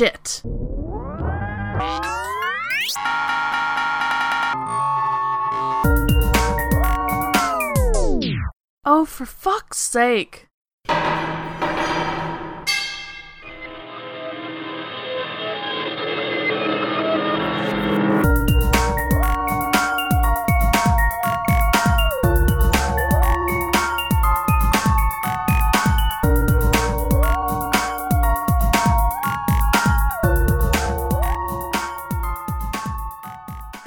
shit. Oh, for fuck's sake.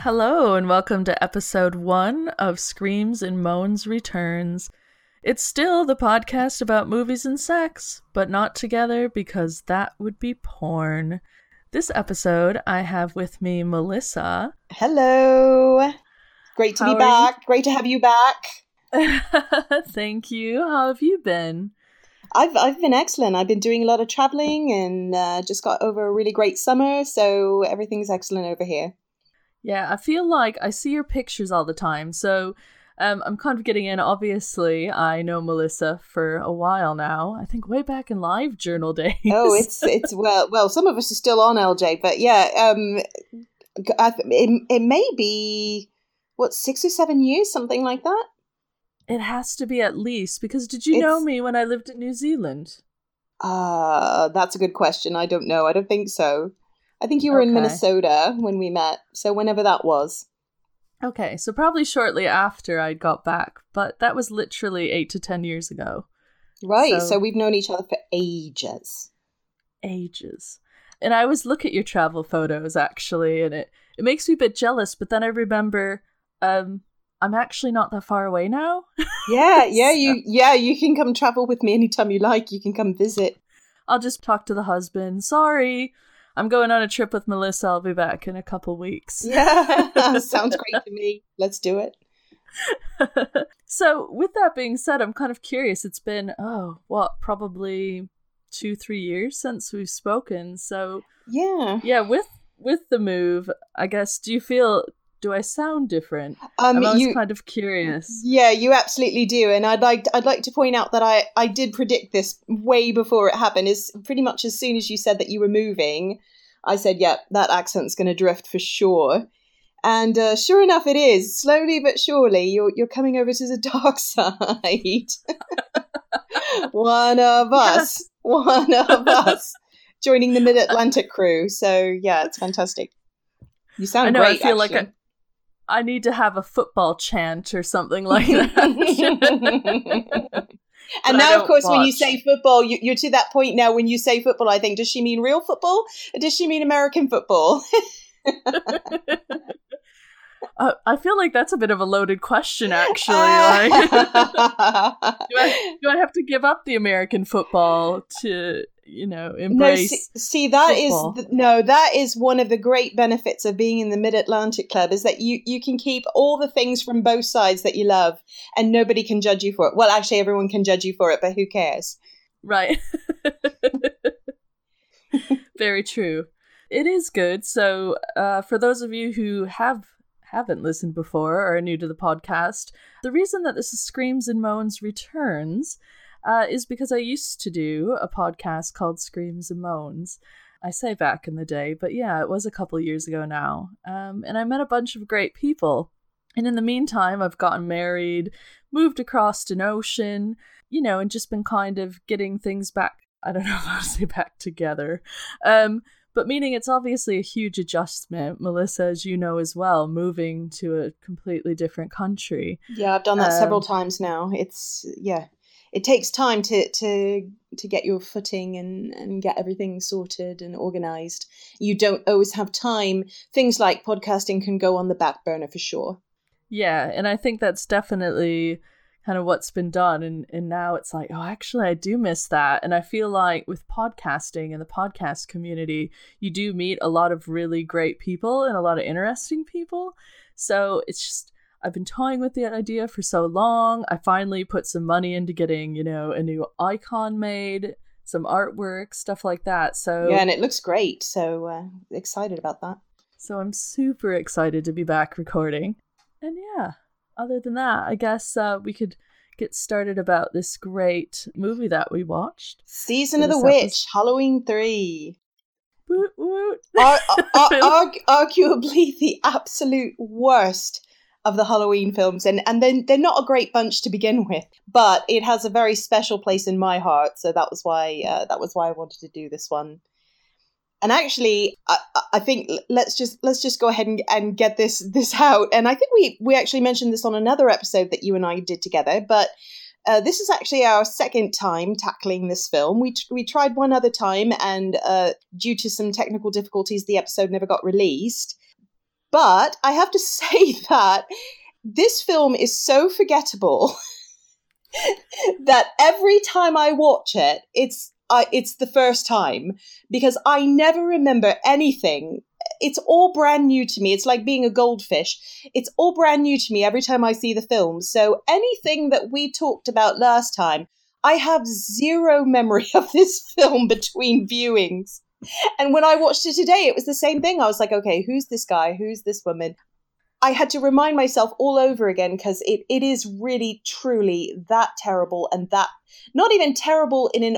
Hello, and welcome to episode one of Screams and Moans Returns. It's still the podcast about movies and sex, but not together because that would be porn. This episode, I have with me Melissa. Hello. Great to How be are you? back. Great to have you back. Thank you. How have you been? I've I've been excellent. I've been doing a lot of traveling and uh, just got over a really great summer, so everything's excellent over here. Yeah, I feel like I see your pictures all the time. So um, I'm kind of getting in. Obviously, I know Melissa for a while now. I think way back in live journal days. Oh, it's it's well well. Some of us are still on LJ, but yeah, um, I, it it may be what six or seven years, something like that. It has to be at least because did you know me when I lived in New Zealand? Uh, that's a good question. I don't know. I don't think so. I think you were in Minnesota when we met, so whenever that was. Okay, so probably shortly after I got back, but that was literally eight to ten years ago. Right. So- so we've known each other for ages. Ages. And I always look at your travel photos actually, and it, it makes me a bit jealous, but then I remember um I'm actually not that far away now. Yeah, yeah, you yeah, you can come travel with me anytime you like. You can come visit. I'll just talk to the husband. Sorry, I'm going on a trip with Melissa. I'll be back in a couple weeks. Yeah, sounds great to me. Let's do it. so, with that being said, I'm kind of curious. It's been, oh, what, probably two, three years since we've spoken. So, Yeah. yeah, with with the move, I guess, do you feel, do I sound different? Um I'm you kind of curious. Yeah, you absolutely do. And I'd like I'd like to point out that I I did predict this way before it happened. Is pretty much as soon as you said that you were moving, I said, "Yep, that accent's going to drift for sure." And uh, sure enough, it is. Slowly but surely, you're you're coming over to the dark side. one of us, one of us, joining the Mid Atlantic crew. So yeah, it's fantastic. You sound I know, great. I feel like actually. I, I need to have a football chant or something like that. And now, of course, when you say football, you, you're to that point now. When you say football, I think, does she mean real football, or does she mean American football? uh, I feel like that's a bit of a loaded question, actually. like, do, I, do I have to give up the American football to, you know, no, embrace? see, see that is football. th- no, that is one of the great benefits of being in the Mid Atlantic Club is that you you can keep all the things from both sides that you love, and nobody can judge you for it. Well, actually, everyone can judge you for it, but who cares? Right. Very true. It is good. So, uh, for those of you who have haven't listened before or are new to the podcast, the reason that this is Screams and Moans returns uh, is because I used to do a podcast called Screams and Moans. I say back in the day, but yeah, it was a couple years ago now. Um, and I met a bunch of great people. And in the meantime, I've gotten married, moved across an ocean, you know, and just been kind of getting things back. I don't know how to say back together. Um, but meaning it's obviously a huge adjustment, Melissa, as you know as well, moving to a completely different country. Yeah, I've done that several Um, times now. It's yeah, it takes time to to to get your footing and and get everything sorted and organized. You don't always have time. Things like podcasting can go on the back burner for sure. Yeah, and I think that's definitely kind of what's been done and and now it's like, oh, actually I do miss that. And I feel like with podcasting and the podcast community, you do meet a lot of really great people and a lot of interesting people. So it's just I've been toying with the idea for so long. I finally put some money into getting, you know, a new icon made, some artwork, stuff like that. So Yeah, and it looks great. So uh, excited about that. so I'm super excited to be back recording. And yeah, other than that, I guess uh, we could get started about this great movie that we watched. Season of the Witch, episode. Halloween three. Woot woot. Ar- ar- ar- arguably the absolute worst of the Halloween films, and and then they're not a great bunch to begin with, but it has a very special place in my heart. So that was why uh, that was why I wanted to do this one. And actually, I, I think let's just let's just go ahead and, and get this this out. And I think we we actually mentioned this on another episode that you and I did together, but. Uh, this is actually our second time tackling this film. We t- we tried one other time, and uh, due to some technical difficulties, the episode never got released. But I have to say that this film is so forgettable that every time I watch it, it's I, it's the first time because I never remember anything. It's all brand new to me. It's like being a goldfish. It's all brand new to me every time I see the film. So anything that we talked about last time, I have zero memory of this film between viewings. And when I watched it today, it was the same thing. I was like, okay, who's this guy? Who's this woman? I had to remind myself all over again because it, it is really, truly that terrible and that not even terrible in an,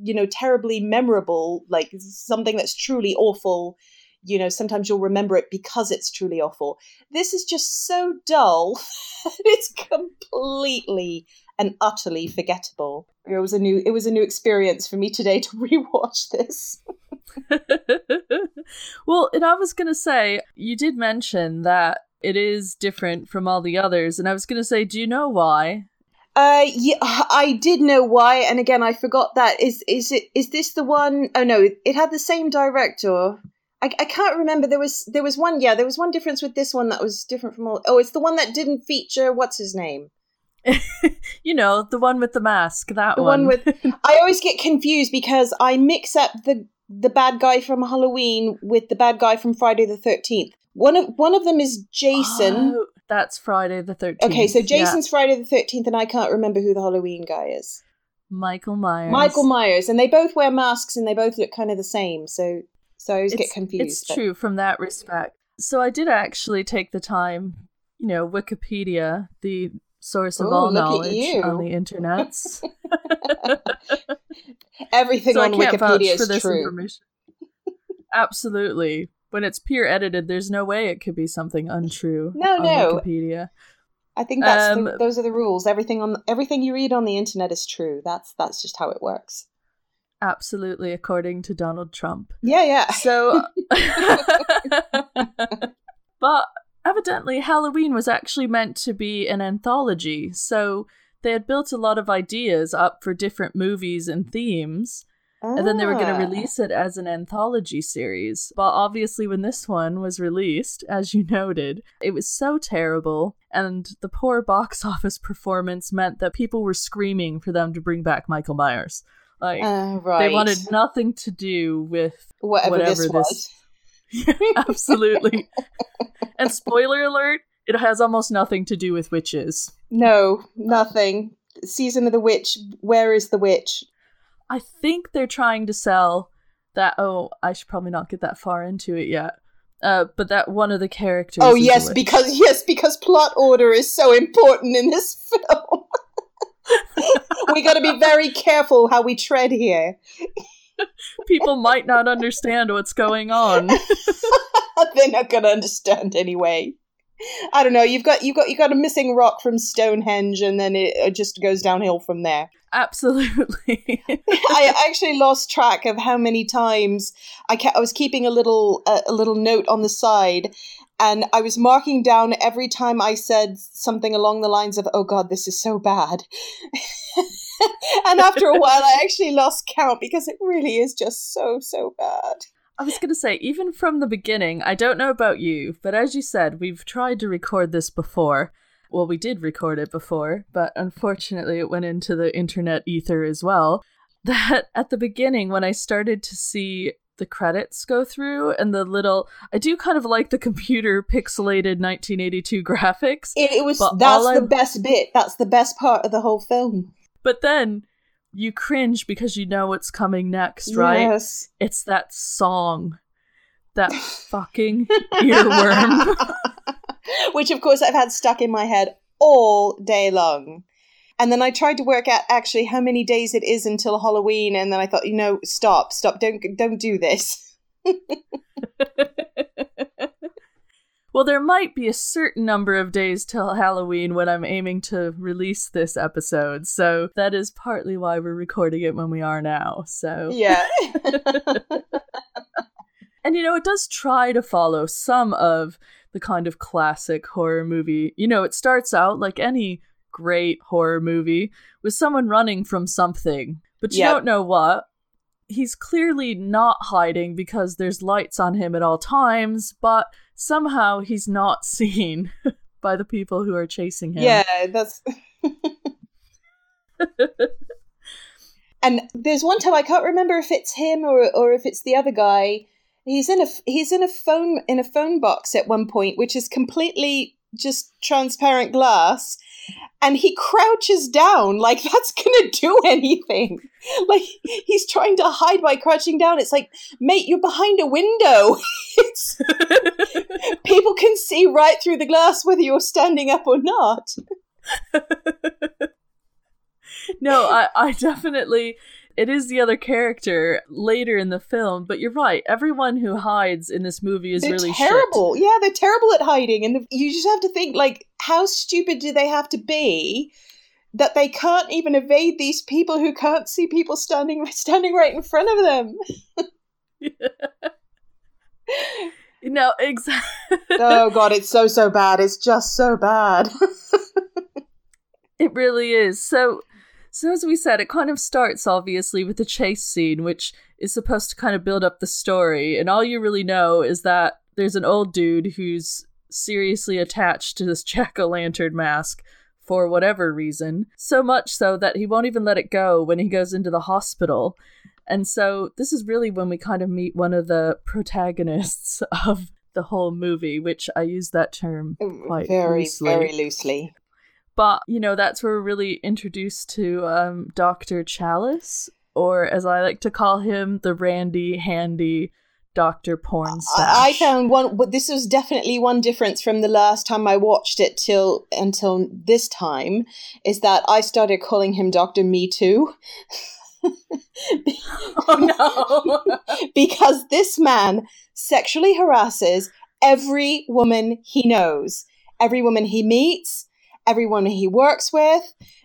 you know, terribly memorable, like something that's truly awful. You know, sometimes you'll remember it because it's truly awful. This is just so dull. it's completely and utterly forgettable. It was a new it was a new experience for me today to rewatch this. well, and I was going to say, you did mention that it is different from all the others, and I was going to say, do you know why? Uh, yeah, I did know why, and again, I forgot that. Is is it is this the one? Oh no, it had the same director. I, I can't remember. There was there was one. Yeah, there was one difference with this one that was different from all. Oh, it's the one that didn't feature what's his name. you know, the one with the mask. That the one. one with. I always get confused because I mix up the the bad guy from Halloween with the bad guy from Friday the Thirteenth. One of one of them is Jason. Oh, that's Friday the Thirteenth. Okay, so Jason's yeah. Friday the Thirteenth, and I can't remember who the Halloween guy is. Michael Myers. Michael Myers, and they both wear masks, and they both look kind of the same. So, so I always it's, get confused. It's but... true from that respect. So I did actually take the time, you know, Wikipedia, the source of Ooh, all knowledge on the internet. Everything so on Wikipedia is true. Absolutely. When it's peer edited, there's no way it could be something untrue. No, no. Wikipedia. I think that's um, the, those are the rules. Everything on everything you read on the internet is true. That's that's just how it works. Absolutely, according to Donald Trump. Yeah, yeah. So, but evidently Halloween was actually meant to be an anthology, so they had built a lot of ideas up for different movies and themes. Ah. And then they were going to ah. release it as an anthology series. But obviously, when this one was released, as you noted, it was so terrible. And the poor box office performance meant that people were screaming for them to bring back Michael Myers. Like, uh, right. they wanted nothing to do with whatever, whatever this, this absolutely. and spoiler alert, it has almost nothing to do with witches. No, nothing. Season of the Witch, where is the witch? I think they're trying to sell that. Oh, I should probably not get that far into it yet. Uh, but that one of the characters. Oh yes, because yes, because plot order is so important in this film. we got to be very careful how we tread here. People might not understand what's going on. They're not going to understand anyway. I don't know. You've got you've got you got a missing rock from Stonehenge, and then it, it just goes downhill from there. Absolutely. I actually lost track of how many times I kept. I was keeping a little uh, a little note on the side, and I was marking down every time I said something along the lines of "Oh God, this is so bad." and after a while, I actually lost count because it really is just so so bad. I was going to say, even from the beginning, I don't know about you, but as you said, we've tried to record this before. Well, we did record it before, but unfortunately, it went into the internet ether as well. That at the beginning, when I started to see the credits go through and the little I do kind of like the computer pixelated 1982 graphics. It, it was that's the I'm, best bit. That's the best part of the whole film. But then you cringe because you know what's coming next, right? Yes. It's that song. That fucking earworm. Which, of course, I've had stuck in my head all day long. And then I tried to work out actually how many days it is until Halloween, and then I thought, you know, stop, stop, don't, don't do this. Well, there might be a certain number of days till Halloween when I'm aiming to release this episode, so that is partly why we're recording it when we are now. So Yeah. And you know, it does try to follow some of the kind of classic horror movie. You know, it starts out like any great horror movie with someone running from something, but you Yep. don't know what. He's clearly not hiding because there's lights on him at all times, but somehow he's not seen by the people who are chasing him. Yeah, that's. and there's one time I can't remember if it's him or or if it's the other guy. He's in a he's in a phone in a phone box at one point, which is completely just transparent glass, and he crouches down like that's gonna do anything. Like he's trying to hide by crouching down. It's like, mate, you're behind a window. it's people can see right through the glass whether you're standing up or not. no, I, I definitely. It is the other character later in the film, but you're right. Everyone who hides in this movie is they're really terrible. Yeah, they're terrible at hiding, and the, you just have to think like, how stupid do they have to be that they can't even evade these people who can't see people standing standing right in front of them? shit. no, exactly. oh god, it's so so bad. It's just so bad. It really is. So, so as we said, it kind of starts obviously with the chase scene, which is supposed to kind of build up the story, and all you really know is that there's an old dude who's seriously attached to this jack o' lantern mask for whatever reason, so much so that he won't even let it go when he goes into the hospital. And so this is really when we kind of meet one of the protagonists of the whole movie, which I use that term mm, quite very loosely. very loosely. But, you know, that's where we're really introduced to um, Dr. Challis, or as I like to call him, the Randy Handy Dr. Pornstash. I, I found one, but this was definitely one difference from the last time I watched it till until this time, is that I started calling him Doctor Me Too. oh no! because this man sexually harasses every woman he knows, every woman he meets, everyone he works with,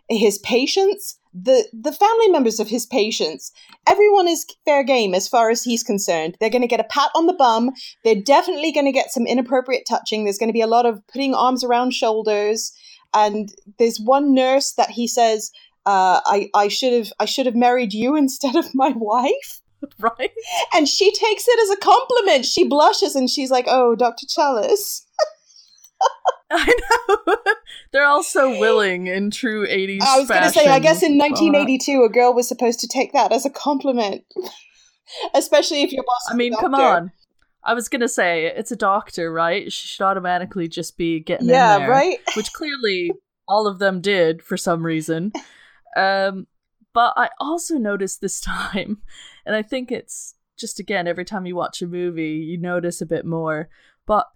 his patients, the the family members of his patients. Everyone is fair game as far as he's concerned. They're going to get a pat on the bum. They're definitely going to get some inappropriate touching. There's going to be a lot of putting arms around shoulders. And there's one nurse that he says, uh, "I I should have I should have married you instead of my wife." right? And she takes it as a compliment. She blushes and she's like, "Oh, Dr. Challis." I know. They're all so willing in true 80s I was going to say, I guess in 1982, a girl was supposed to take that as a compliment, especially if your boss. I mean, come on. I was gonna say it's a doctor, right? She should automatically just be getting in Yeah, there. right. which clearly all of them did for some reason. Um, but I also noticed this time, and I think it's just again every time you watch a movie, you notice a bit more. But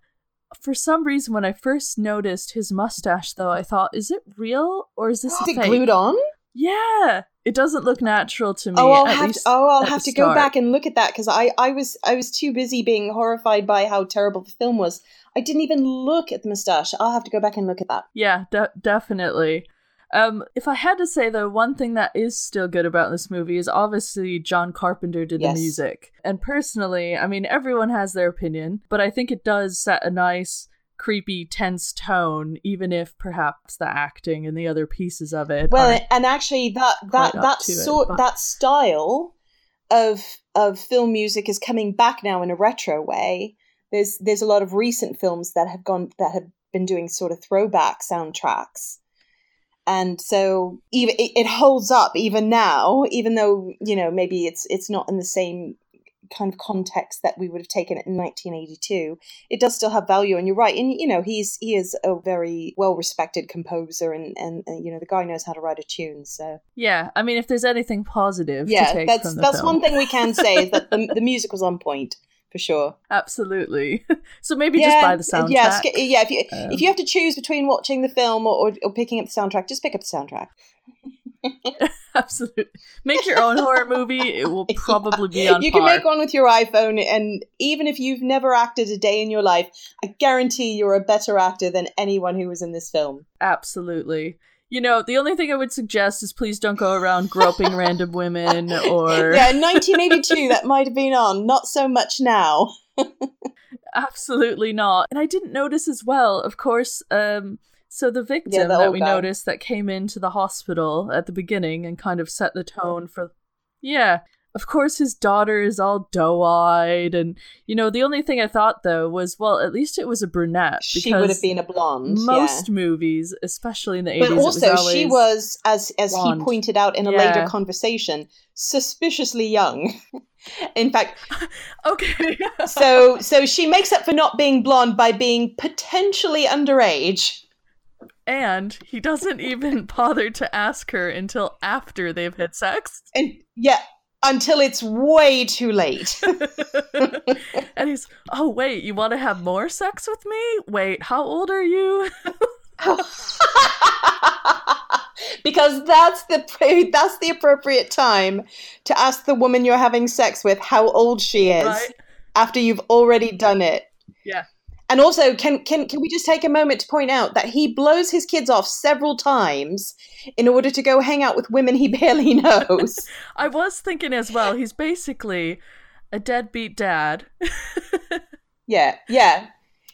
for some reason, when I first noticed his mustache, though, I thought, is it real or is this Is it glued on? Yeah, it doesn't look natural to me. Oh, I'll have to, oh, I'll have to go back and look at that because I, I was I was too busy being horrified by how terrible the film was. I didn't even look at the mustache. I'll have to go back and look at that. Yeah, de- definitely. Um, if I had to say though, one thing that is still good about this movie is obviously John Carpenter did Yes. the music. And personally, I mean, everyone has their opinion, but I think it does set a nice, creepy, tense tone, even if perhaps the acting and the other pieces of it. Well, and actually, that that that it, sort but- that style of of film music is coming back now in a retro way. There's there's a lot of recent films that have gone that have been doing sort of throwback soundtracks, and so even it, holds up even now, even though you know maybe it's it's not in the same kind of context that we would have taken it in 1982 it does still have value. And you're right. And you know he's he is a very well respected composer and, and and you know the guy knows how to write a tune so. Yeah, I mean, if there's anything positive to yeah take that's that's film, one thing we can say is that the, the music was on point for sure absolutely. so maybe just buy the soundtrack. yeah yeah if you Um, if you have to choose between watching the film or, or, or picking up the soundtrack just pick up the soundtrack Absolutely. Make your own horror movie. It will probably be on You par. can make one with your iPhone, and even if you've never acted a day in your life, I guarantee you're a better actor than anyone who was in this film. Absolutely. You know, the only thing I would suggest is please don't go around groping random women or. Yeah, in 1982, that might have been on. Not so much now. Absolutely not. And I didn't notice as well, of course, um, so the victim Yeah, that we guy. noticed that came into the hospital at the beginning and kind of set the tone for. Yeah. Of course, his daughter is all doe eyed. And, you know, the only thing I thought, though, was, well, at least it was a brunette. She would have been a blonde. Most yeah. movies, especially in the 80s, But it was also, she was, as as blonde. he pointed out in a Yeah. later conversation, suspiciously young. in fact, Okay. so so she makes up for not being blonde by being potentially underage. and he doesn't even bother to ask her until after they've had sex. And yeah, until it's way too late. and he's, oh, wait, you want to have more sex with me? Wait, how old are you? because that's the that's the appropriate time to ask the woman you're having sex with how old she is Right? after you've already done it. Yeah. And also, can can can we just take a moment to point out that he blows his kids off several times in order to go hang out with women he barely knows? I was thinking as well, he's basically a deadbeat dad. yeah, yeah.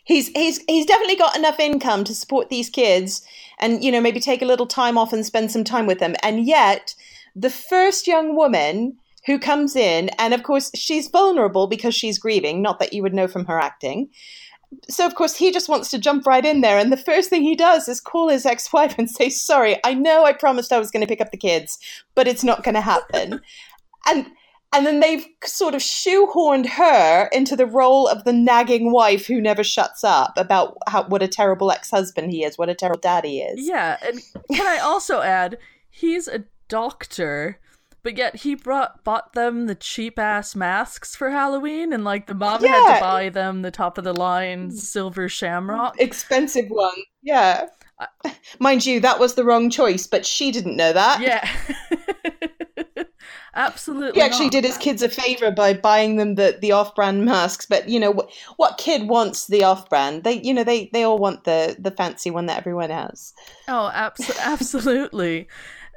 He's he's he's definitely got enough income to support these kids, and you know maybe take a little time off and spend some time with them. And yet, the first young woman who comes in, and of course she's vulnerable because she's grieving. Not that you would know from her acting. So of course he just wants to jump right in there, and the first thing he does is call his ex-wife and say, "Sorry, I know I promised I was going to pick up the kids, but it's not going to happen." and and then they've sort of shoehorned her into the role of the nagging wife who never shuts up about how what a terrible ex-husband he is, what a terrible daddy he is. Yeah, and can I also add, he's a doctor, but yet he brought bought them the cheap ass masks for Halloween, and like the mom had to buy them the top of the line silver shamrock. Expensive one. Yeah. Mind you, that was the wrong choice, but she didn't know that. Yeah. Absolutely. He actually not. did his kids a favor by buying them the, the off-brand masks, but you know what, what kid wants the off-brand? They you know they, they all want the the fancy one that everyone has. Oh, abs- absolutely.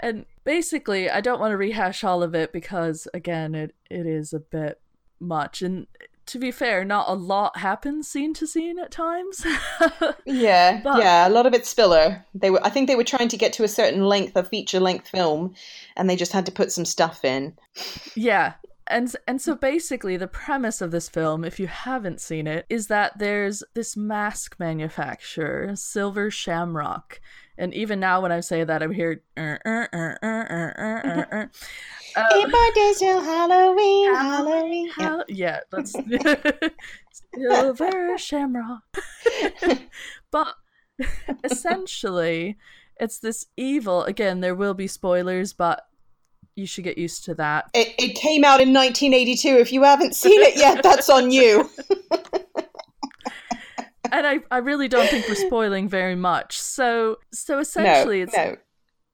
And basically, I don't want to rehash all of it because, again, it, it is a bit much. And to be fair, not a lot happens scene to scene at times. Yeah, But- yeah, a lot of it's filler. They were, I think, they were trying to get to a certain length of feature-length film, and they just had to put some stuff in. yeah. And and so basically the premise of this film, if you haven't seen it, is that there's this mask manufacturer, Silver Shamrock. And even now when I say that I'm here "Er, er, er, er, er, er, er, er." Um, Eight more days till Halloween, Halloween. Yeah. Hall- yeah, that's Silver Shamrock. but essentially, it's this evil. Again, there will be spoilers, but you should get used to that. It, it came out in 1982. If you haven't seen it yet, that's on you. And I, I really don't think we're spoiling very much. So, so No, essentially, it's no.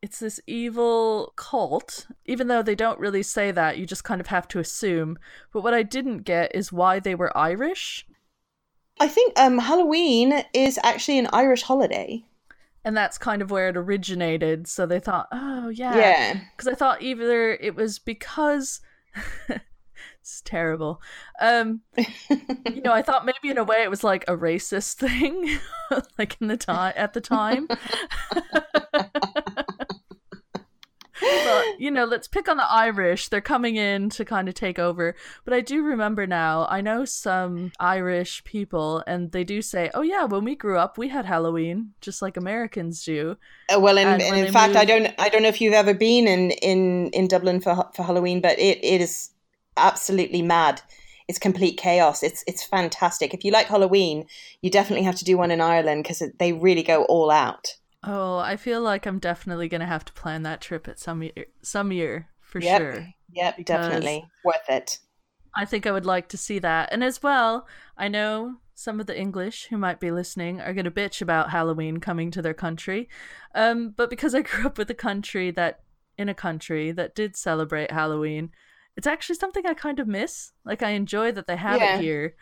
it's this evil cult. Even though they don't really say that, you just kind of have to assume. But what I didn't get is why they were Irish. I think um, Halloween is actually an Irish holiday. and that's kind of where it originated. So they thought, oh yeah, Yeah. Because I thought either it was because it's terrible. Um, you know, I thought maybe in a way it was like a racist thing, like in the time at the time. but you know, let's pick on the Irish. They're coming in to kind of take over. But I do remember now. I know some Irish people, and they do say, "Oh yeah, when we grew up, we had Halloween, just like Americans do." Uh, well, and, And and in fact, I don't, I don't know if you've ever been in in in Dublin for for Halloween, but it, it is absolutely mad. It's complete chaos. It's it's fantastic. If you like Halloween, you definitely have to do one in Ireland because they really go all out. Oh, I feel like I'm definitely gonna have to plan that trip at some year, some year for Yep. sure. Yep, definitely worth it. I think I would like to see that. And as well, I know some of the English who might be listening are going to bitch about Halloween coming to their country. Um, but because I grew up with a country that in a country that did celebrate Halloween, it's actually something I kind of miss. Like I enjoy that they have Yeah. it here,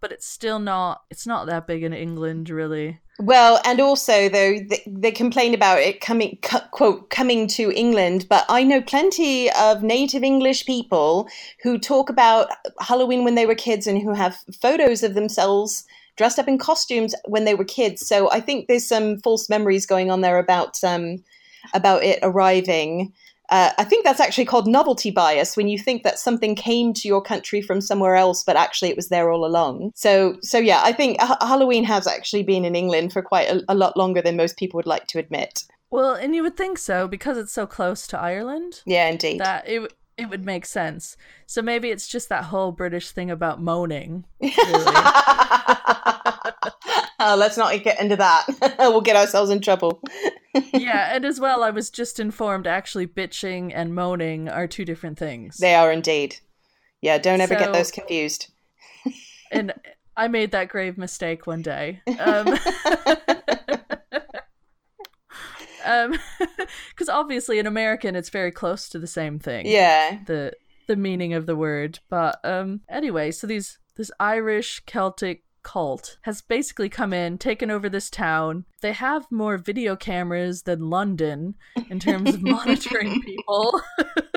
but it's still not it's not that big in England really. Well, and also though they, they complain about it coming cu- quote coming to England, but I know plenty of native English people who talk about Halloween when they were kids and who have photos of themselves dressed up in costumes when they were kids. So I think there's some false memories going on there about um about it arriving. Uh, I think that's actually called novelty bias when you think that something came to your country from somewhere else, but actually it was there all along. So, so yeah, I think ha- Halloween has actually been in England for quite a, a lot longer than most people would like to admit. Well, and you would think so because it's so close to Ireland Yeah, indeed. that it it would make sense. So maybe it's just that whole British thing about moaning. Really. oh, let's not get into that. we'll get ourselves in trouble. yeah, and as well, I was just informed actually bitching and moaning are two different things. They are indeed. Yeah, don't ever So- get those confused. and I made that grave mistake one day. Um, um, because obviously in American it's very close to the same thing. Yeah. The the meaning of the word, but um, anyway, so these this Irish Celtic cult has basically come in, taken over this town. They have more video cameras than London in terms of monitoring people.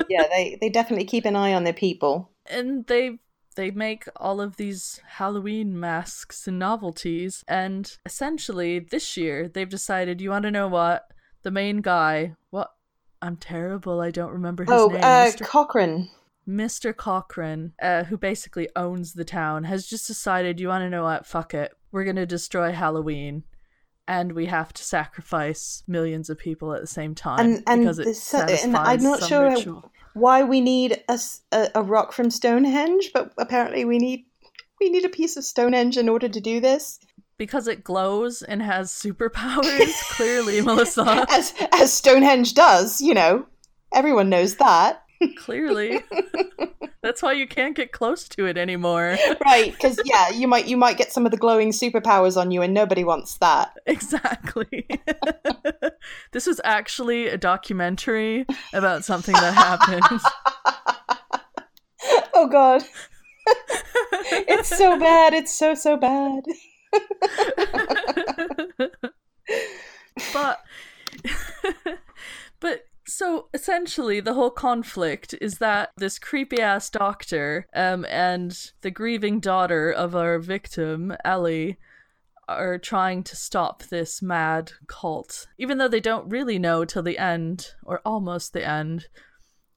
Yeah, they, they definitely keep an eye on their people. and they they make all of these Halloween masks and novelties and essentially this year they've decided you want to know what the main guy what I'm terrible I don't remember his oh, name uh, Mr. Cochran. Mr. Cochran uh, who basically owns the town has just decided you want to know what fuck it we're going to destroy Halloween and we have to sacrifice millions of people at the same time And- and because it and I'm not sure- ritual. why we need a a rock from Stonehenge, but apparently we need we need a piece of Stonehenge in order to do this. Because it glows and has superpowers. clearly, Melissa. As as Stonehenge does, you know. Everyone knows that. Clearly, that's why you can't get close to it anymore. Right, because yeah, you might you might get some of the glowing superpowers on you and nobody wants that. Exactly. this was actually a documentary about something that happened. Oh god. it's so bad. It's so so bad. But but so essentially the whole conflict is that this creepy ass doctor um and the grieving daughter of our victim ellie are trying to stop this mad cult. Even though they don't really know till the end or almost the end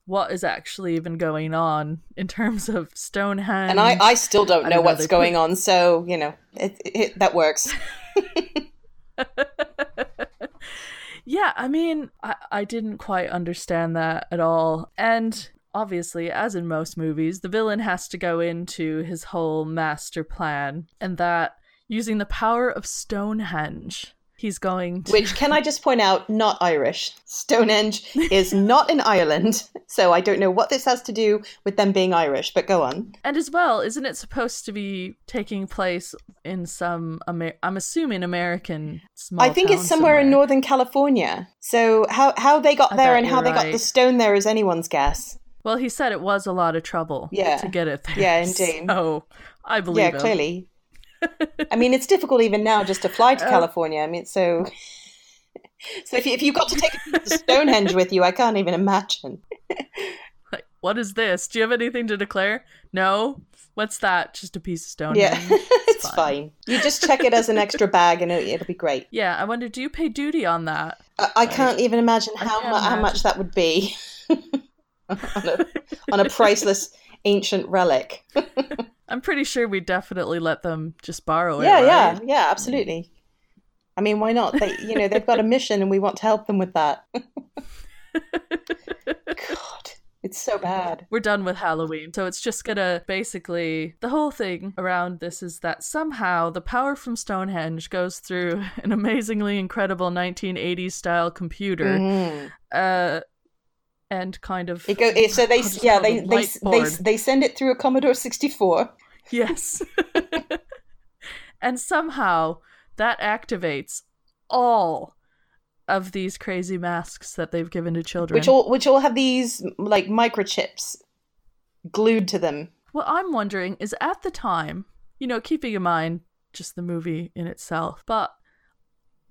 what is actually even going on in terms of stonehenge And I, I still don't know don't know, what's going put- on, so you know it, it, that works. yeah, I mean, I, I didn't quite understand that at all. And obviously, as in most movies, the villain has to go into his whole master plan, and that using the power of Stonehenge, he's going to. Which can I just point out, not Irish. Stonehenge is not in Ireland, so I don't know what this has to do with them being Irish. But go on. And as well, isn't it supposed to be taking place in some, Amer- I'm assuming, American small I think it's somewhere, in. Northern California. So how how they got I there and how they got the stone there is anyone's guess. Well, he said it was a lot of trouble Yeah. to get it there. Yeah, indeed. So I believe yeah, him. clearly. I mean, it's difficult even now just to fly to Uh, California. I mean, so so if you, if you've got to take a Stonehenge with you, I can't even imagine. Like, what is this? Do you have anything to declare? No. What's that? Just a piece of stone. Yeah, it's fine. You just check it as an extra bag, and it, it'll be great. Yeah, I wonder, do you pay duty on that? I, I can't even imagine how mu- how much that would be on, a, on a priceless ancient relic. I'm pretty sure we definitely let them just borrow it. yeah, right? yeah, yeah, absolutely. I mean, why not? They, you know, they've got a mission, and we want to help them with that. God, it's so bad. We're done with Halloween. So it's just gonna basically the whole thing around this is that somehow the power from Stonehenge goes through an amazingly incredible 1980s style computer. Mhm. Uh and kind of It go, it, so they, yeah, they, they, they, they send it through a Commodore 64. Yes. and somehow that activates all of these crazy masks that they've given to children. Which all which all have these like microchips glued to them. What I'm wondering is at the time, you know, keeping in mind just the movie in itself, but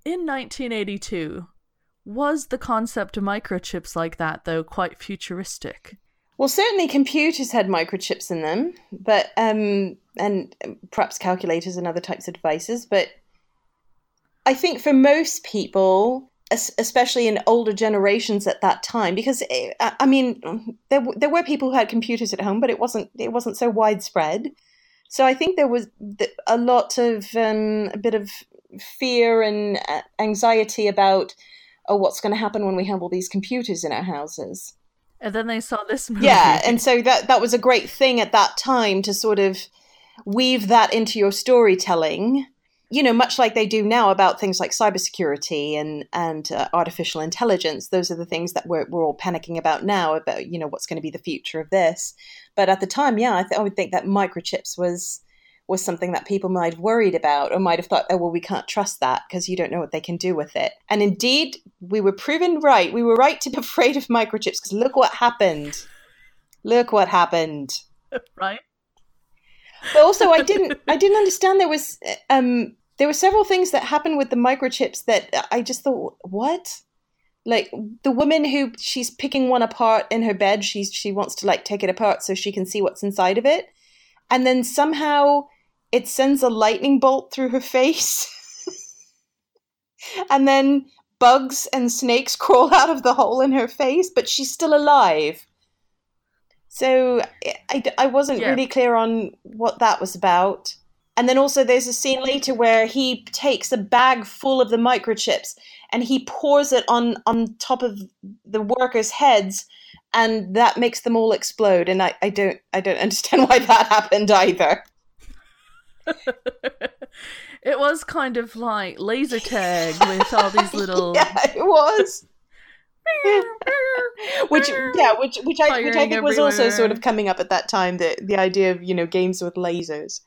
in 1982, was the concept of microchips like that though quite futuristic? Well, certainly computers had microchips in them, but um, and perhaps calculators and other types of devices. But I think for most people, especially in older generations at that time, because eh, I mean, there there were people who had computers at home, but it wasn't it wasn't so widespread. So I think there was a lot of um, a bit of fear and uh, anxiety about oh, what's going to happen when we have all these computers in our houses. And then they saw this movie. Yeah, and so that that was a great thing at that time to sort of weave that into your storytelling. You know, much like they do now about things like cybersecurity and and uh, artificial intelligence. Those are the things that we're we're all panicking about now about you know what's going to be the future of this. But at the time, yeah, I, th- I would think that microchips was was something that people might have worried about or might have thought, oh, well, we can't trust that because you don't know what they can do with it. And indeed, we were proven right. We were right to be afraid of microchips because look what happened. Look what happened. right. But also, I didn't. I didn't understand there was. Um, there were several things that happened with the microchips that I just thought, what? Like the woman who she's picking one apart in her bed. She's she wants to like take it apart so she can see what's inside of it, and then somehow it sends a lightning bolt through her face. and then bugs and snakes crawl out of the hole in her face, but she's still alive. So I, I wasn't yeah. really clear on what that was about. And then also, there's a scene later where he takes a bag full of the microchips and he pours it on, on top of the workers' heads, and that makes them all explode. And I, I don't I don't understand why that happened either. it was kind of like laser tag with all these little. yeah, it was. which yeah, which which I which I think was also sort of coming up at that time. The the idea of you know games with lasers.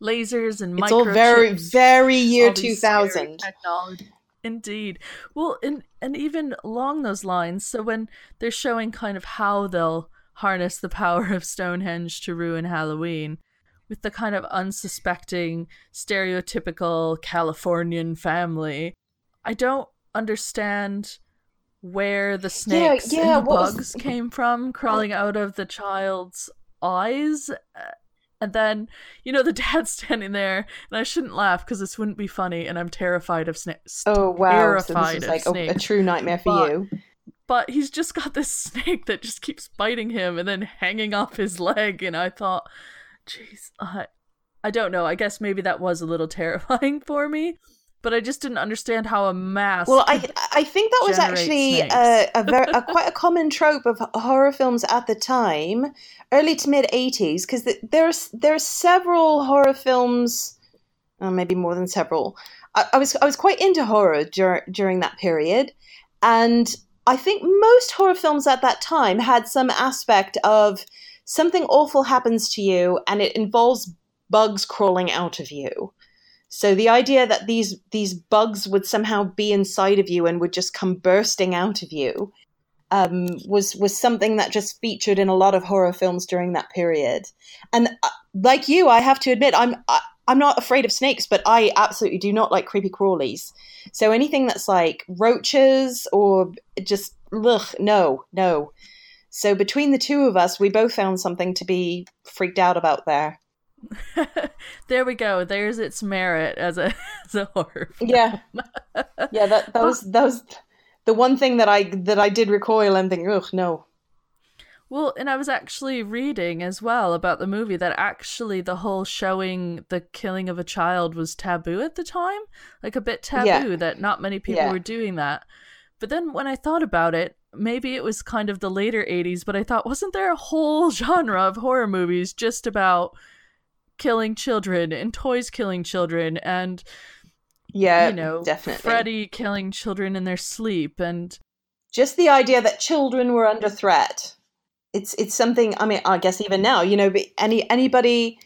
lasers and it's all very very year two thousand technology. Indeed. Well, and and even along those lines, so when they're showing kind of how they'll harness the power of Stonehenge to ruin Halloween with the kind of unsuspecting, stereotypical Californian family. I don't understand where the snakes yeah, yeah, and the bugs was... came from crawling out of the child's eyes. Uh, And then, you know, the dad standing there, and I shouldn't laugh because this wouldn't be funny, and I'm terrified of snakes. Oh wow! Terrified so this is like a, a, true nightmare for but, you but he's just got this snake that just keeps biting him and then hanging off his leg and i thought jeez I, I don't know i guess maybe that was a little terrifying for me but i just didn't understand how a mask well i i think that was actually a, a, very, a quite a common trope of horror films at the time early to mid 80s because the, there's there are several horror films uh, maybe more than several I, I was i was quite into horror dur- during that period and I think most horror films at that time had some aspect of something awful happens to you and it involves bugs crawling out of you. So the idea that these these bugs would somehow be inside of you and would just come bursting out of you um, was was something that just featured in a lot of horror films during that period. And uh, like you, I have to admit, I'm I, I'm not afraid of snakes, but I absolutely do not like creepy crawlies. So anything that's like roaches or just ugh, no, no. So between the two of us, we both found something to be freaked out about there. there we go. There's its merit as a as a horror. Film. Yeah, yeah. That that was that was the one thing that I that I did recoil and think, ugh, no. Well, and I was actually reading as well about the movie that actually the whole showing the killing of a child was taboo at the time, like a bit taboo yeah. that not many people yeah. were doing that. But then when I thought about it, maybe it was kind of the later 80s, but I thought wasn't there a whole genre of horror movies just about killing children and toys killing children and yeah, you know, definitely Freddy killing children in their sleep and just the idea that children were under threat it's it's something. I mean, I guess even now, you know, any anybody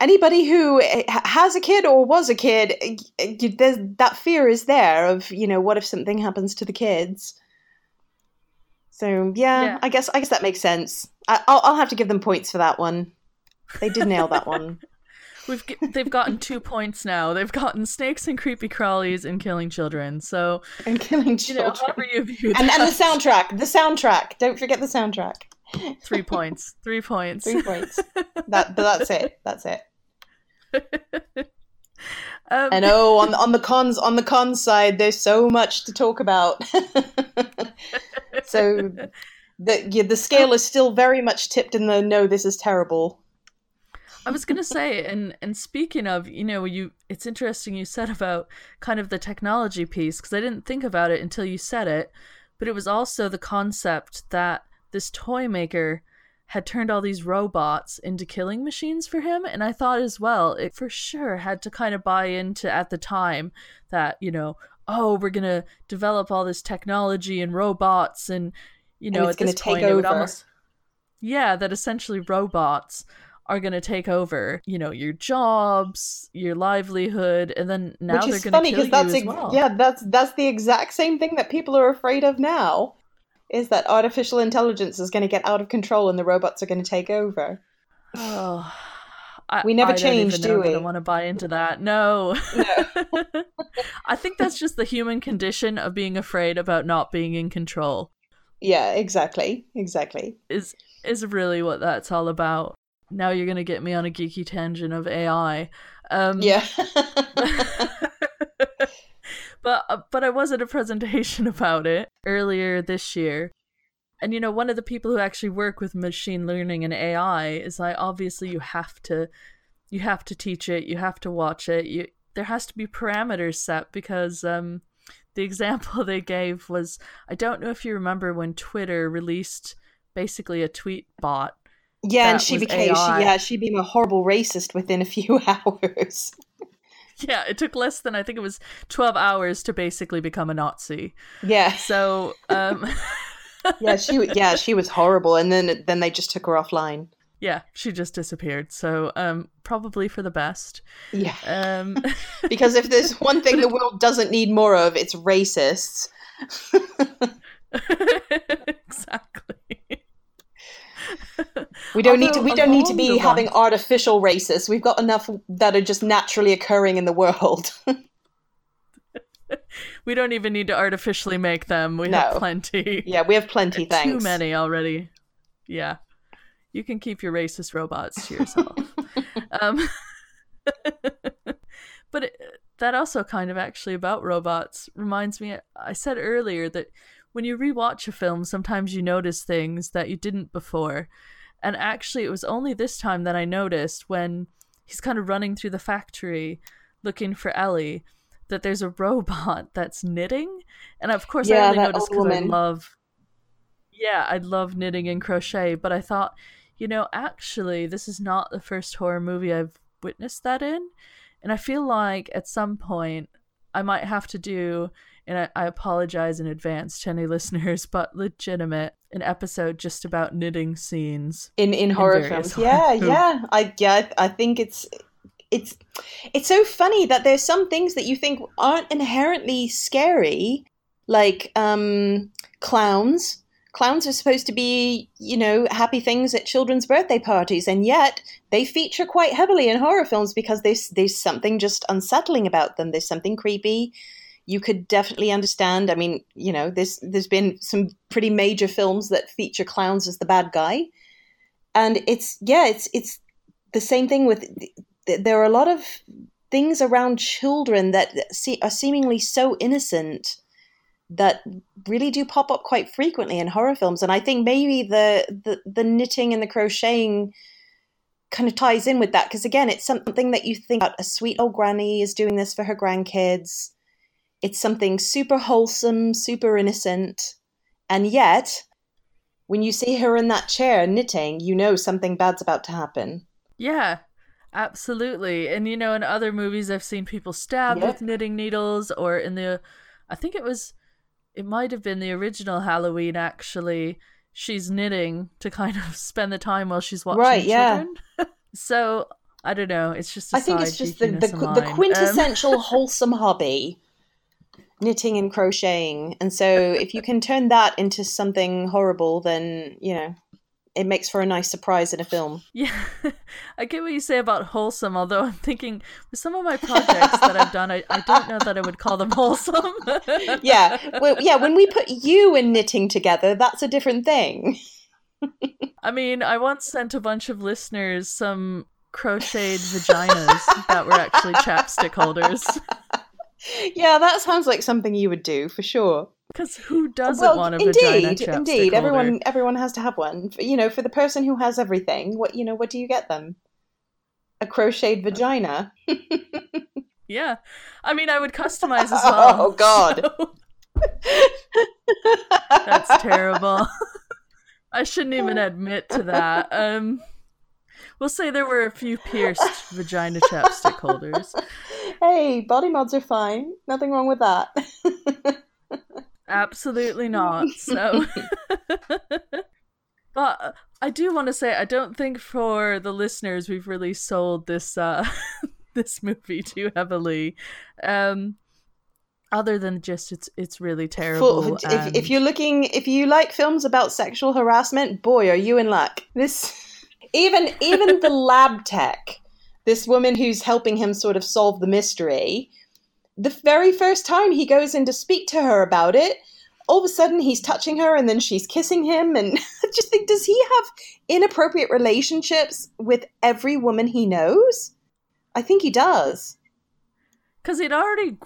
anybody who has a kid or was a kid, that fear is there of you know what if something happens to the kids. So yeah, yeah. I guess I guess that makes sense. I, will I'll have to give them points for that one. They did nail that one. We've they've gotten two points now. They've gotten snakes and creepy crawlies and killing children. So and killing children. You know, you and, and the soundtrack. The soundtrack. Don't forget the soundtrack. Three points. Three points. Three points. That that's it. That's it. Um, and oh, on on the cons on the cons side, there's so much to talk about. so the yeah, the scale is still very much tipped in the no, this is terrible. I was gonna say, and and speaking of, you know, you it's interesting you said about kind of the technology piece because I didn't think about it until you said it, but it was also the concept that this toy maker had turned all these robots into killing machines for him and i thought as well it for sure had to kind of buy into at the time that you know oh we're gonna develop all this technology and robots and you know and at this point over. it would almost yeah that essentially robots are going to take over, you know, your jobs, your livelihood, and then now Which they're going to kill you that's as well. Yeah, that's that's the exact same thing that people are afraid of now is that artificial intelligence is going to get out of control and the robots are going to take over. Oh, I, we never change, do we? I don't want to buy into that. No. no. I think that's just the human condition of being afraid about not being in control. Yeah, exactly. Exactly. Is is really what that's all about. Now you're going to get me on a geeky tangent of AI. Um, yeah. but uh, but I was at a presentation about it earlier this year. And you know, one of the people who actually work with machine learning and AI is like obviously you have to you have to teach it, you have to watch it. You there has to be parameters set because um the example they gave was I don't know if you remember when Twitter released basically a tweet bot. Yeah, and she became she, yeah, she became a horrible racist within a few hours. yeah, it took less than I think it was 12 hours to basically become a Nazi. Yeah. So, um Yeah, she yeah, she was horrible and then then they just took her offline. Yeah, she just disappeared. So, um probably for the best. Yeah. Um because if there's one thing the world doesn't need more of, it's racists. exactly. We don't Although, need to. We don't need to be having artificial races. We've got enough that are just naturally occurring in the world. we don't even need to artificially make them. We no. have plenty. Yeah, we have plenty. Thanks. Too many already. Yeah, you can keep your racist robots to yourself. um, but it, that also kind of actually about robots reminds me. I said earlier that when you rewatch a film, sometimes you notice things that you didn't before. And actually, it was only this time that I noticed when he's kind of running through the factory looking for Ellie that there's a robot that's knitting. And of course, yeah, I only noticed because I love, yeah, I love knitting and crochet. But I thought, you know, actually, this is not the first horror movie I've witnessed that in. And I feel like at some point I might have to do and I, I apologize in advance to any listeners, but legitimate an episode just about knitting scenes in in horror in films. Yeah, yeah, I yeah, I think it's it's it's so funny that there's some things that you think aren't inherently scary, like um, clowns. Clowns are supposed to be, you know, happy things at children's birthday parties, and yet they feature quite heavily in horror films because there's there's something just unsettling about them. There's something creepy you could definitely understand. I mean, you know, there's there's been some pretty major films that feature clowns as the bad guy, and it's yeah, it's it's the same thing with. There are a lot of things around children that are seemingly so innocent that really do pop up quite frequently in horror films, and I think maybe the the, the knitting and the crocheting kind of ties in with that because again it's something that you think about a sweet old granny is doing this for her grandkids it's something super wholesome, super innocent. And yet, when you see her in that chair knitting, you know something bad's about to happen. Yeah, absolutely. And you know, in other movies, I've seen people stabbed yep. with knitting needles, or in the, I think it was, it might have been the original Halloween actually. She's knitting to kind of spend the time while she's watching right, children. Yeah. so I don't know. It's just. I think it's just the the, the um, quintessential um, wholesome hobby, knitting and crocheting. And so, if you can turn that into something horrible, then you know it makes for a nice surprise in a film. Yeah, I get what you say about wholesome. Although I'm thinking with some of my projects that I've done, I, I don't know that I would call them wholesome. yeah, well, yeah. When we put you and knitting together, that's a different thing. I mean, I once sent a bunch of listeners some crocheted vaginas that were actually chapstick holders. Yeah, that sounds like something you would do for sure. Because who doesn't well, want a indeed, vagina chapstick Indeed, holder? everyone everyone has to have one. You know, for the person who has everything, what you know, what do you get them? A crocheted vagina. yeah, I mean, I would customize as well. Oh God, so... that's terrible. I shouldn't even admit to that. Um, we'll say there were a few pierced vagina chapstick holders. Hey, body mods are fine. Nothing wrong with that. Absolutely not. So, but I do want to say I don't think for the listeners we've really sold this uh this movie too heavily. Um other than just it's it's really terrible. For, if, if you're looking if you like films about sexual harassment, boy, are you in luck. This even even the lab tech, this woman who's helping him sort of solve the mystery, the very first time he goes in to speak to her about it, all of a sudden he's touching her and then she's kissing him and I just think does he have inappropriate relationships with every woman he knows? I think he does. Cuz he'd already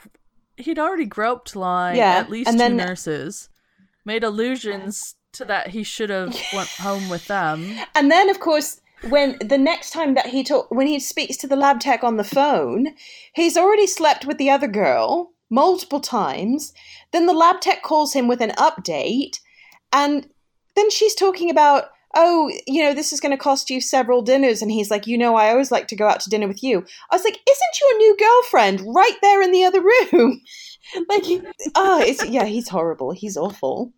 he'd already groped like yeah, at least two then, nurses, made allusions to that he should have went home with them. And then of course when the next time that he talk when he speaks to the lab tech on the phone, he's already slept with the other girl multiple times. Then the lab tech calls him with an update, and then she's talking about, oh, you know, this is going to cost you several dinners. And he's like, you know, I always like to go out to dinner with you. I was like, isn't your new girlfriend right there in the other room? like, oh, it's, yeah, he's horrible. He's awful.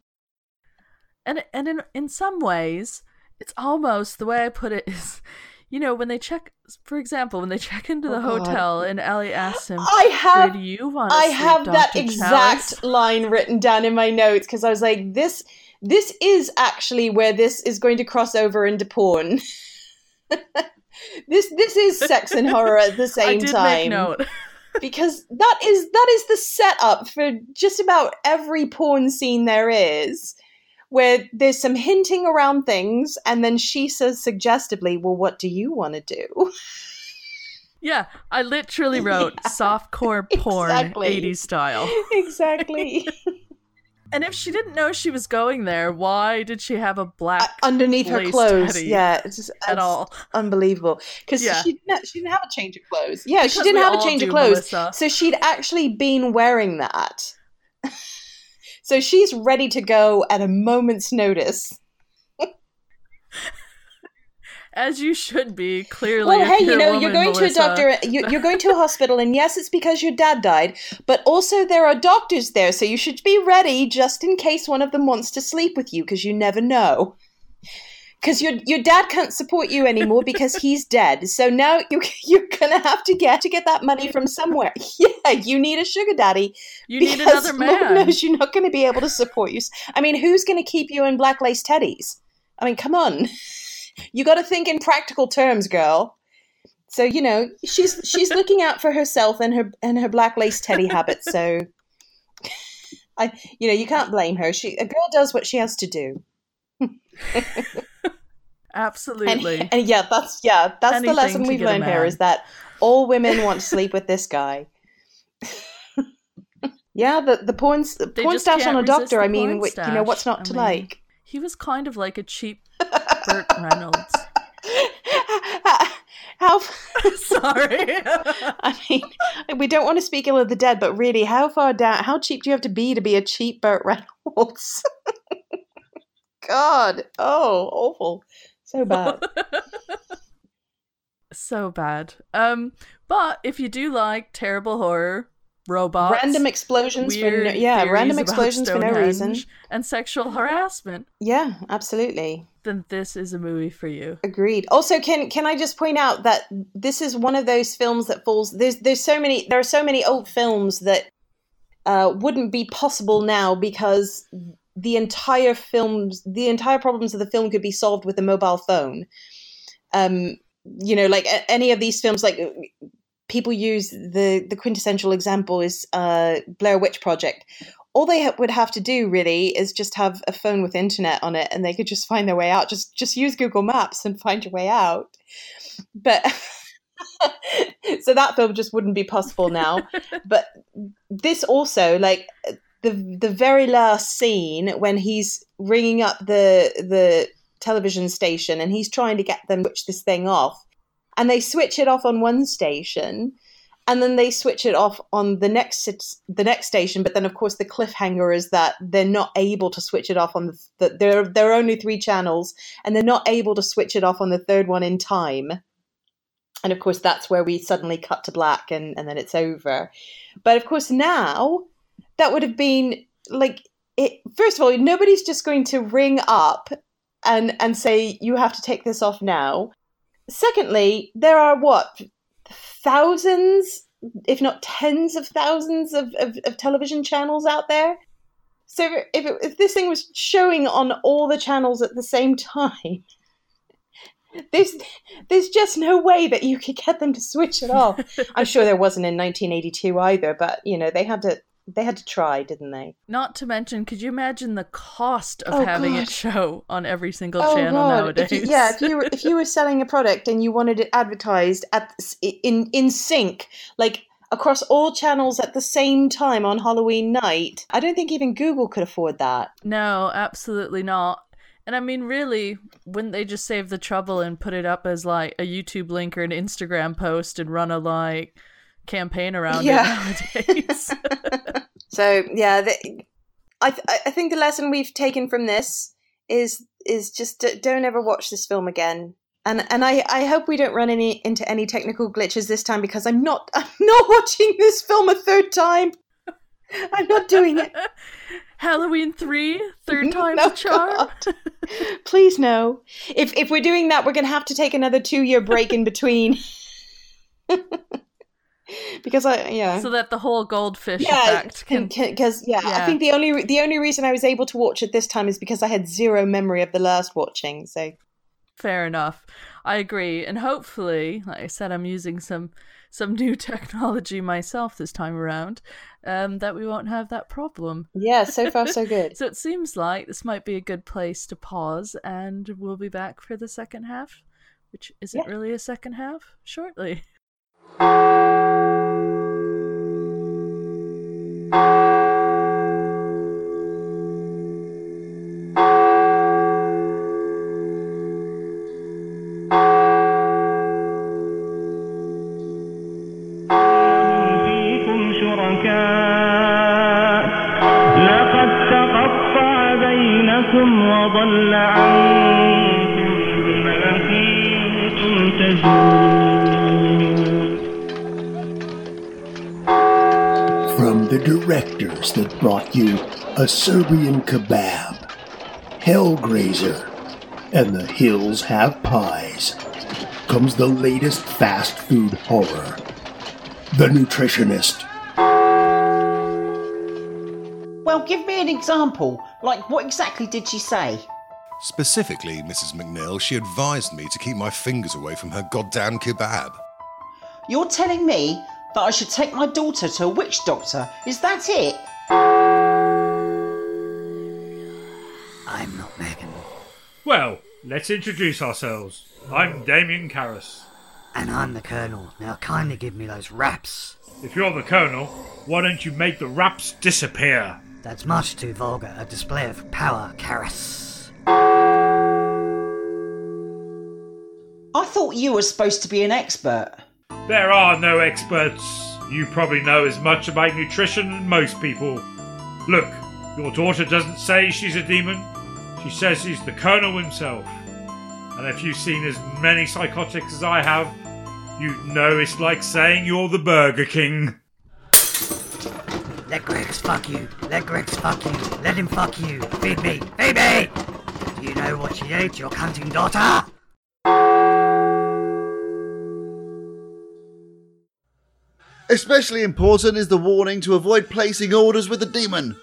And and in in some ways, it's almost the way I put it is, you know, when they check, for example, when they check into the oh, hotel God. and Ellie asks him, "I have, do you want? I have that exact line written down in my notes because I was like, this, this is actually where this is going to cross over into porn. this, this is sex and horror at the same time. because that is that is the setup for just about every porn scene there is where there's some hinting around things, and then she says suggestively, Well, what do you want to do? Yeah, I literally wrote yeah, softcore porn exactly. 80s style. Exactly. and if she didn't know she was going there, why did she have a black uh, underneath her clothes? Yeah, it's just at all unbelievable because yeah. she didn't, she didn't have a change of clothes. Yeah, because she didn't have a change of clothes, Melissa. so she'd actually been wearing that. So she's ready to go at a moment's notice. As you should be, clearly. Well, hey, you know, you're going Melissa. to a doctor, you're going to a hospital, and yes, it's because your dad died, but also there are doctors there, so you should be ready just in case one of them wants to sleep with you, because you never know because your your dad can't support you anymore because he's dead. So now you you're gonna have to get to get that money from somewhere. Yeah, you need a sugar daddy. You need another man. Lord knows you're not going to be able to support you. I mean, who's going to keep you in black lace teddies? I mean, come on. You got to think in practical terms, girl. So you know she's she's looking out for herself and her and her black lace teddy habits. So I, you know, you can't blame her. She a girl does what she has to do. Absolutely. And, and, yeah, that's yeah, that's Anything the lesson we've learned here is that all women want to sleep with this guy. yeah, the the porn the porn stash on a doctor. I mean, you know what's not I to mean, like? He was kind of like a cheap Burt Reynolds. How sorry? I mean, we don't want to speak ill of the dead, but really, how far down? How cheap do you have to be to be a cheap Burt Reynolds? God, oh, awful. So bad. so bad. Um, but if you do like terrible horror, robots, random explosions for no, yeah, random explosions for no reason, and sexual harassment. Yeah, absolutely. then this is a movie for you. Agreed. Also, can can I just point out that this is one of those films that falls. There's there's so many there are so many old films that uh, wouldn't be possible now because the entire films the entire problems of the film could be solved with a mobile phone. Um, you know, like any of these films, like people use the the quintessential example is uh, Blair Witch Project. All they ha- would have to do really is just have a phone with internet on it, and they could just find their way out. Just just use Google Maps and find your way out. But so that film just wouldn't be possible now. but this also, like the the very last scene when he's ringing up the the television station and he's trying to get them to switch this thing off. And they switch it off on one station and then they switch it off on the next the next station. But then of course the cliffhanger is that they're not able to switch it off on the, the there there are only three channels and they're not able to switch it off on the third one in time. And of course that's where we suddenly cut to black and and then it's over. But of course now that would have been like it first of all nobody's just going to ring up and and say you have to take this off now. Secondly there are what thousands if not tens of thousands of, of, of television channels out there? So if, it, if this thing was showing on all the channels at the same time there's there's just no way that you could get them to switch it off. I'm sure there wasn't in 1982 either but you know they had to they had to try, didn't they? Not to mention, could you imagine the cost of Oh, having God. it show on every single Oh, channel God. nowadays? If you, yeah, if you were if you were selling a product and you wanted it advertised at in in sync, like across all channels at the same time on Halloween night, I don't think even Google could afford that. no, absolutely not. And I mean, really, wouldn't they just save the trouble and put it up as like a YouTube link or an Instagram post and run a like campaign around Yeah. it nowadays? So yeah, the, I th- I think the lesson we've taken from this is is just d- don't ever watch this film again. And and I, I hope we don't run any into any technical glitches this time because I'm not I'm not watching this film a third time. I'm not doing it. Halloween 3, third time's No, a charm. Please no. If if we're doing that, we're gonna have to take another two year break in between. Because I yeah. So that the whole goldfish yeah, effect can. because yeah, I think the only the only reason I was able to watch it this time is because I had zero memory of the last watching. So Fair enough. I agree. And hopefully, like I said, I'm using some some new technology myself this time around, um, that we won't have that problem. yeah, so far so good. So it seems like this might be a good place to pause, and we'll be back for the second half, which isn't Yeah. really a second half, shortly. From the directors that brought you A Serbian Kebab, Hellgrazer, and The Hills Have Pies, comes the latest fast food horror, The Nutritionist. Well, give me an example. Like, what exactly did she say? Specifically, Mrs. McNeil, she advised me to keep my fingers away from her goddamn kebab. You're telling me that I should take my daughter to a witch doctor? Is that it? I'm not Megan, Well, let's introduce ourselves. I'm Damien Karras. and I'm the Colonel. Now kindly give me those wraps. If you're the Colonel, why don't you make the wraps disappear? That's much too vulgar a display of power, Karras. I thought you were supposed to be an expert. There are no experts. You probably know as much about nutrition as most people. Look, your daughter doesn't say she's a demon. She says he's the Colonel himself. And if you've seen as many psychotics as I have, you'd know it's like saying you're the Burger King. Let Grex fuck you. Let Grex fuck you. Let him fuck you. Feed me. Feed me! You know what she ate, your cunting daughter? Especially important is the warning to avoid placing orders with the demon.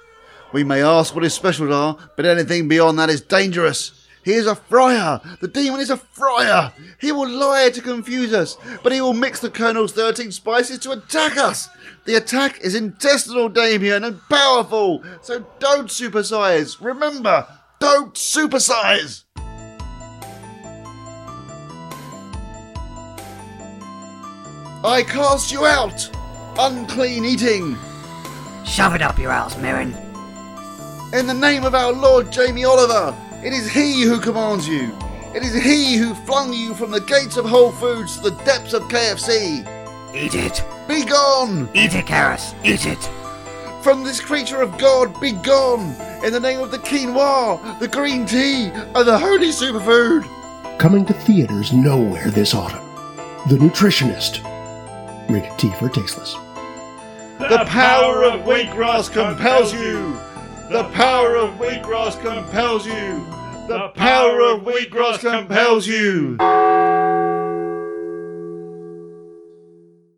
We may ask what his specials are, but anything beyond that is dangerous. He is a friar. The demon is a friar. He will lie to confuse us, but he will mix the Colonel's 13 spices to attack us. The attack is intestinal, Damien, and powerful, so don't supersize. Remember, don't supersize. I cast you out! Unclean eating! Shove it up your ass, Merrin. In the name of our Lord Jamie Oliver, it is he who commands you. It is he who flung you from the gates of Whole Foods to the depths of KFC. Eat it. Be gone! Eat it, Karras. Eat it. From this creature of God, be gone! In the name of the quinoa, the green tea, and the holy superfood! Coming to theaters nowhere this autumn. The Nutritionist. Rated T for tasteless. The power of wheatgrass compels you! The power of wheatgrass compels you! The power of wheatgrass compels you!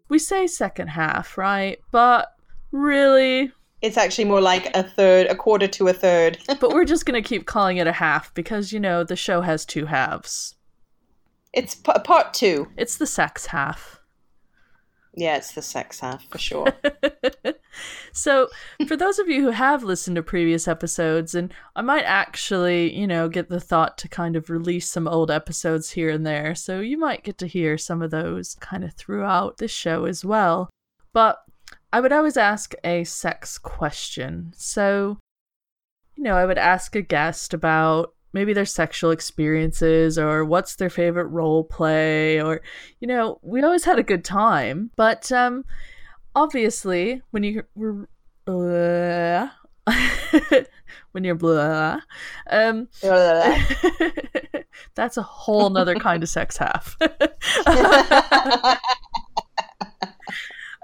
We say second half, right? But really, It's actually more like a third, a quarter to a third. but we're just going to keep calling it a half because, you know, the show has two halves. it's p- part two. It's the sex half. Yeah, it's the sex half for sure. So, for those of you who have listened to previous episodes, and I might actually, you know, get the thought to kind of release some old episodes here and there, so you might get to hear some of those kind of throughout the show as well. But I would always ask a sex question. So, you know, I would ask a guest about maybe their sexual experiences or what's their favorite role play or you know, we always had a good time, but um obviously when you were uh, when you're blah um that's a whole nother kind of sex half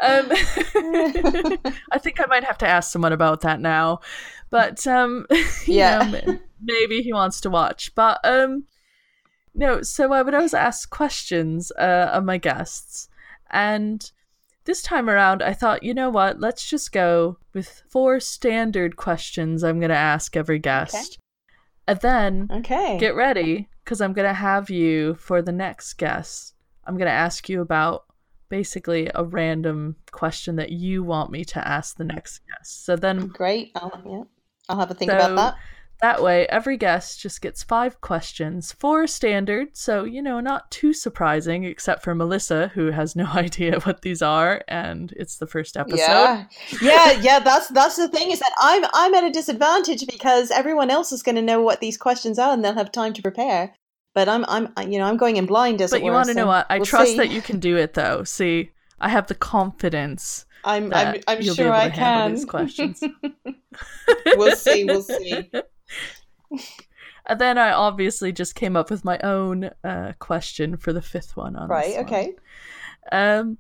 um i think i might have to ask someone about that now but um Yeah. know, maybe he wants to watch but um no so i would always ask questions uh, of my guests and this time around, I thought, you know what? Let's just go with four standard questions I'm going to ask every guest. And then okay. get ready because I'm going to have you for the next guest. I'm going to ask you about basically a random question that you want me to ask the next guest. So then Great. I'll, yeah. I'll have a think So- about that. that way, every guest just gets five questions, four standard, so you know, not too surprising, except for Melissa, who has no idea what these are, and it's the first episode. Yeah, yeah, yeah. That's that's the thing is that I'm I'm at a disadvantage because everyone else is going to know what these questions are and they'll have time to prepare. But I'm I'm you know I'm going in blind as well. But you want to so know what? I we'll trust see. that you can do it, though. See, I have the confidence. I'm I'm I'm sure I can. these questions. we'll see. We'll see. And then I obviously just came up with my own uh, question for the fifth one on Right. Okay. Um.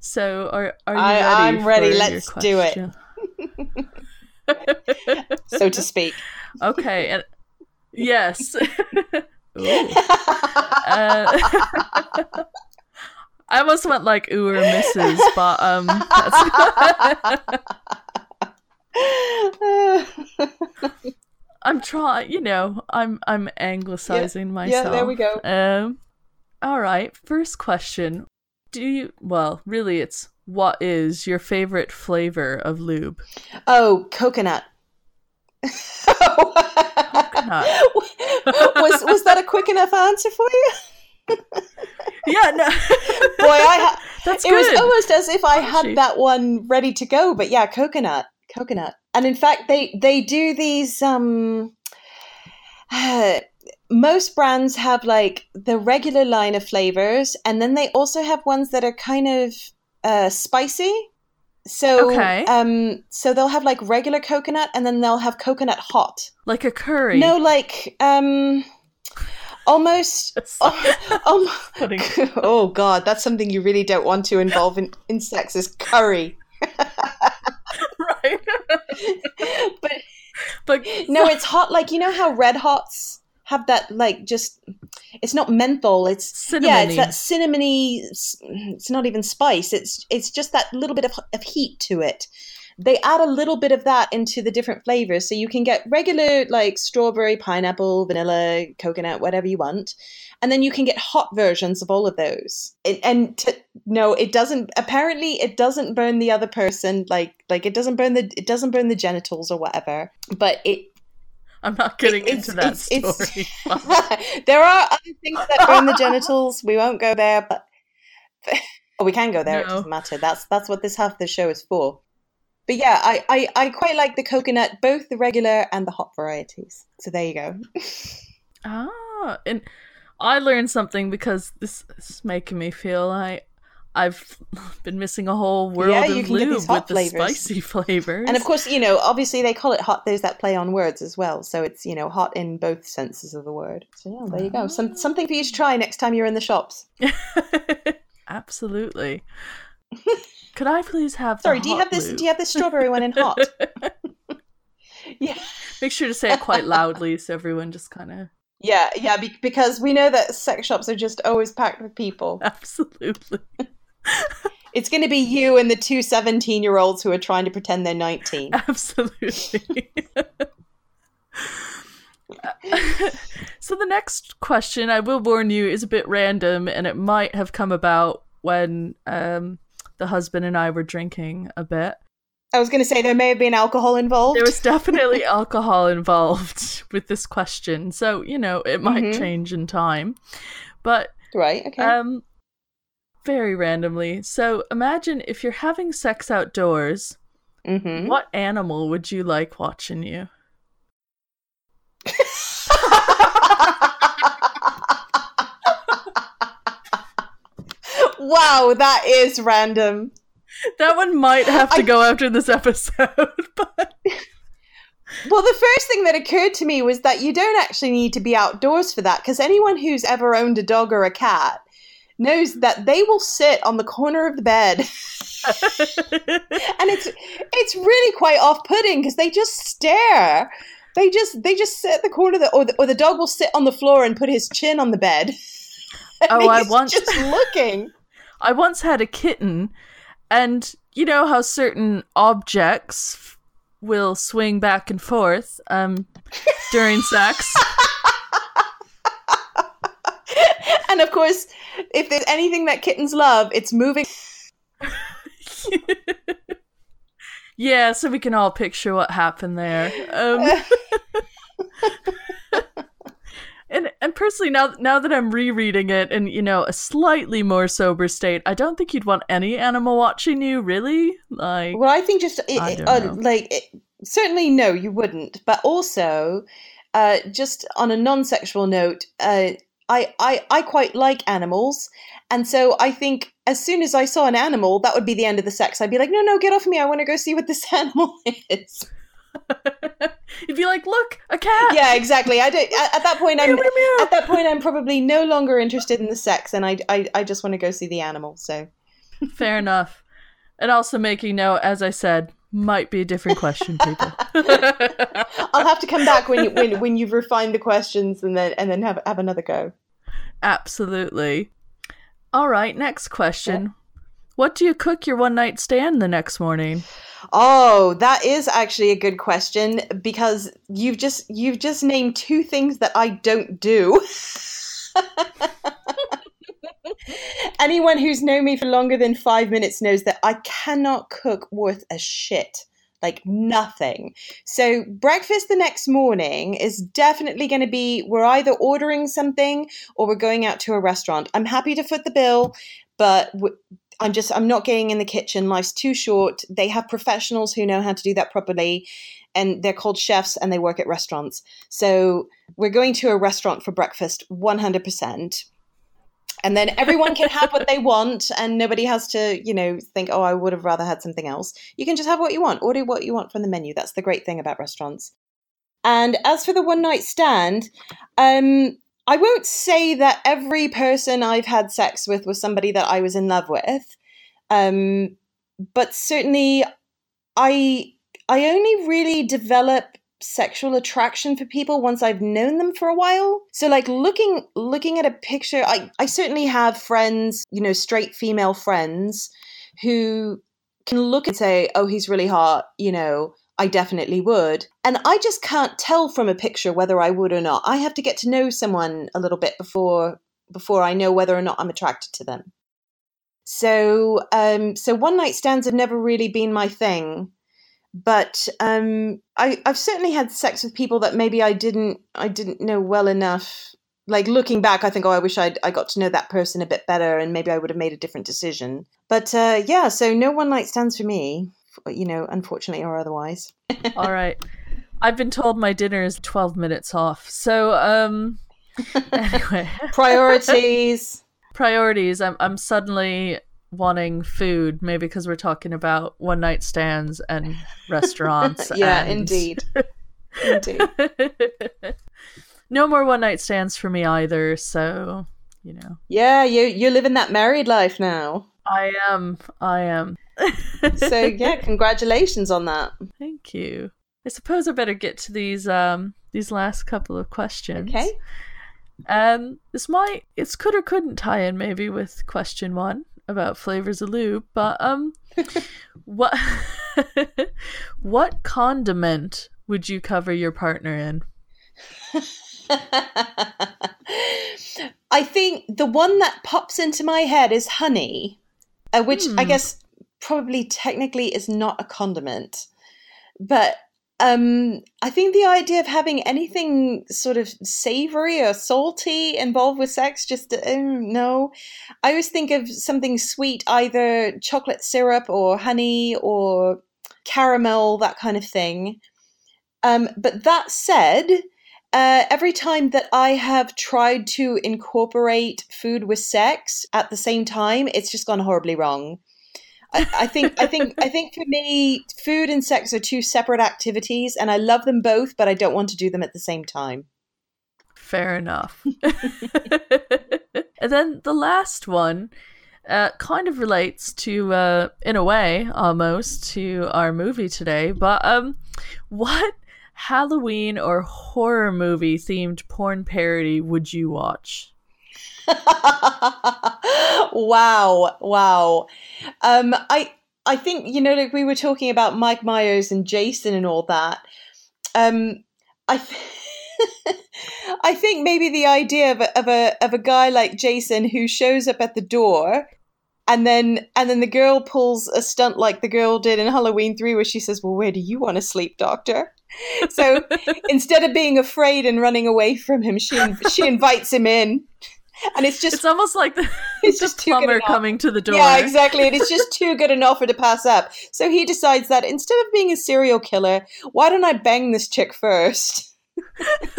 So are are you I- ready? I'm ready. for your Let's do it. So to speak. okay. And yes. Ooh. Uh, I almost went like ooh or misses, but um, I'm trying. You know, I'm I'm anglicizing yeah, myself. Yeah, there we go. Um, all right. First question: Do you? Well, really, it's what is your favorite flavor of lube? oh, coconut. Was was that a quick enough answer for you? Yeah, no. Boy, I ha- That's it good. was almost as if I had that one ready to go. But yeah, coconut, coconut, and in fact, they they do these. Um, most brands have like the regular line of flavors, and then they also have ones that are kind of uh, spicy. So, Okay. um, so they'll have like regular coconut, and then they'll have coconut hot. like a curry. No, like um, almost. um, oh god, that's something you really don't want to involve in, in sex is curry. right. But But no, it's hot. Like you know how red hots have that like just it's not menthol it's yeah it's that cinnamony. it's not even spice it's it's just that little bit of, of heat to it. They add a little bit of that into the different flavors so you can get regular like strawberry pineapple vanilla coconut whatever you want and then you can get hot versions of all of those. And, and to, no it doesn't apparently it doesn't burn the other person like like it doesn't burn the it doesn't burn the genitals or whatever but it I'm not getting it's- into that it's- story. it's- there are other things that burn the genitals. We won't go there, but oh, we can go there. It doesn't matter. That's that's what this half of the show is for. But yeah, I, I, I quite like the coconut, both the regular and the hot varieties. So there you go. Ah, and I learned something because this is making me feel like I've been missing a whole world Yeah, of you can get lube with the spicy flavors. And of course, you know, obviously they call it hot. There's that play on words as well. So it's you know hot in both senses of the word. So yeah, there you go. Some ah. something for you to try next time you're in the shops. Absolutely. Could I please have? the Sorry, do you have this? lube? Do you have this strawberry one in hot? yeah. Make sure to say it quite loudly so everyone just kind of. Yeah, yeah, be- because we know that sex shops are just always packed with people. Absolutely. It's going to be you and the two 17 year olds who are trying to pretend they're 19. Absolutely. so the next question, I will warn you, is a bit random, and it might have come about when um, the husband and I were drinking a bit. I was going to say there may have been alcohol involved. There was definitely alcohol involved with this question, so you know it might Mhm. change in time. But right, okay. um, very randomly. So imagine if you're having sex outdoors. Mhm. What animal would you like watching you? wow, that is random. That one might have to I- go after this episode, but Well, the first thing that occurred to me was that you don't actually need to be outdoors for that because anyone who's ever owned a dog or a cat knows that they will sit on the corner of the bed. and it's it's really quite off-putting because they just stare. They just they just sit at the corner of the or, the or the dog will sit on the floor and put his chin on the bed. Oh, I once- just looking. I once had a kitten, and you know how certain objects will swing back and forth um, during sex. and of course, if there's anything that kittens love, it's moving. yeah, so we can all picture what happened there. Um, and and personally, now now that I'm rereading it in you know a slightly more sober state, I don't think you'd want any animal watching you. Really, like Well, I think just it, I uh, like it, certainly no, you wouldn't. But also, uh, just on a non-sexual note, uh, I, I I quite like animals, and so I think as soon as I saw an animal, that would be the end of the sex. I'd be like, no, no, get off me! I want to go see what this animal is. you'd be like, look, a cat. yeah, exactly. I don't. At, at that point, I'm at that point I'm probably no longer interested in the sex, and I I, I just want to go see the animal. So. Fair enough. And also making note, as I said, might be a different question, people. I'll have to come back when you, when when you've refined the questions and then and then have have another go. Absolutely. All right, next question. What do you cook your one night stand the next morning? Oh, that is actually a good question because you've just you've just named two things that I don't do. Anyone who's known me for longer than 5 minutes knows that I cannot cook worth a shit. Like nothing. So, breakfast the next morning is definitely going to be we're either ordering something or we're going out to a restaurant. I'm happy to foot the bill, but I'm just I'm not getting in the kitchen. Life's too short. They have professionals who know how to do that properly and they're called chefs and they work at restaurants. So we're going to a restaurant for breakfast 100%. And then everyone can have what they want and nobody has to, you know, think, "Oh, I would have rather had something else." You can just have what you want. Order what you want from the menu. That's the great thing about restaurants. And as for the one night stand, um I won't say that every person I've had sex with was somebody that I was in love with. Um, but certainly I I only really develop sexual attraction for people once I've known them for a while. So like looking looking at a picture, I, I certainly have friends, you know, straight female friends who can look and say, Oh, he's really hot, you know, I definitely would. And I just can't tell from a picture whether I would or not. I have to get to know someone a little bit before before I know whether or not I'm attracted to them. So um so one night stands have never really been my thing but um, I, I've certainly had sex with people that maybe I didn't I didn't know well enough. Like looking back, I think, oh, I wish I'd I got to know that person a bit better, and maybe I would have made a different decision. But uh, yeah, so no one night stands for me, you know, unfortunately or otherwise. All right, I've been told my dinner is twelve minutes off. So um, anyway, priorities. priorities. I'm I'm suddenly wanting food, maybe because we're talking about one night stands and restaurants. yeah, and... indeed. indeed. no more one night stands for me either, so you know. Yeah, you you're living that married life now. I am. I am. so yeah, congratulations on that. Thank you. I suppose I better get to these um these last couple of questions. Okay. Um this might it's could or couldn't tie in maybe with question one about flavors of lube, but um, what what condiment would you cover your partner in? I think the one that pops into my head is honey, uh, which I Hmm. guess probably technically is not a condiment, but um, I think the idea of having anything sort of savory or salty involved with sex just uh, no. I always think of something sweet, either chocolate syrup or honey or caramel, that kind of thing. Um, but that said, uh, every time that I have tried to incorporate food with sex at the same time, it's just gone horribly wrong. I, think I think I think for me, food and sex are two separate activities, and I love them both, but I don't want to do them at the same time. Fair enough. and then the last one uh, kind of relates to, uh, in a way, almost to our movie today. But um, what Halloween or horror movie themed porn parody would you watch? wow, wow. Um, I I think you know, like we were talking about Mike Myers and Jason and all that. Um, I. Th- I think maybe the idea of a, of a of a guy like Jason who shows up at the door and then and then the girl pulls a stunt like the girl did in Halloween 3 where she says, "Well, where do you want to sleep, doctor?" So instead of being afraid and running away from him, she she invites him in. And it's just It's almost like the, It's the just plumber coming to the door. Yeah, exactly. And it's just too good an offer to pass up. So he decides that instead of being a serial killer, why don't I bang this chick first?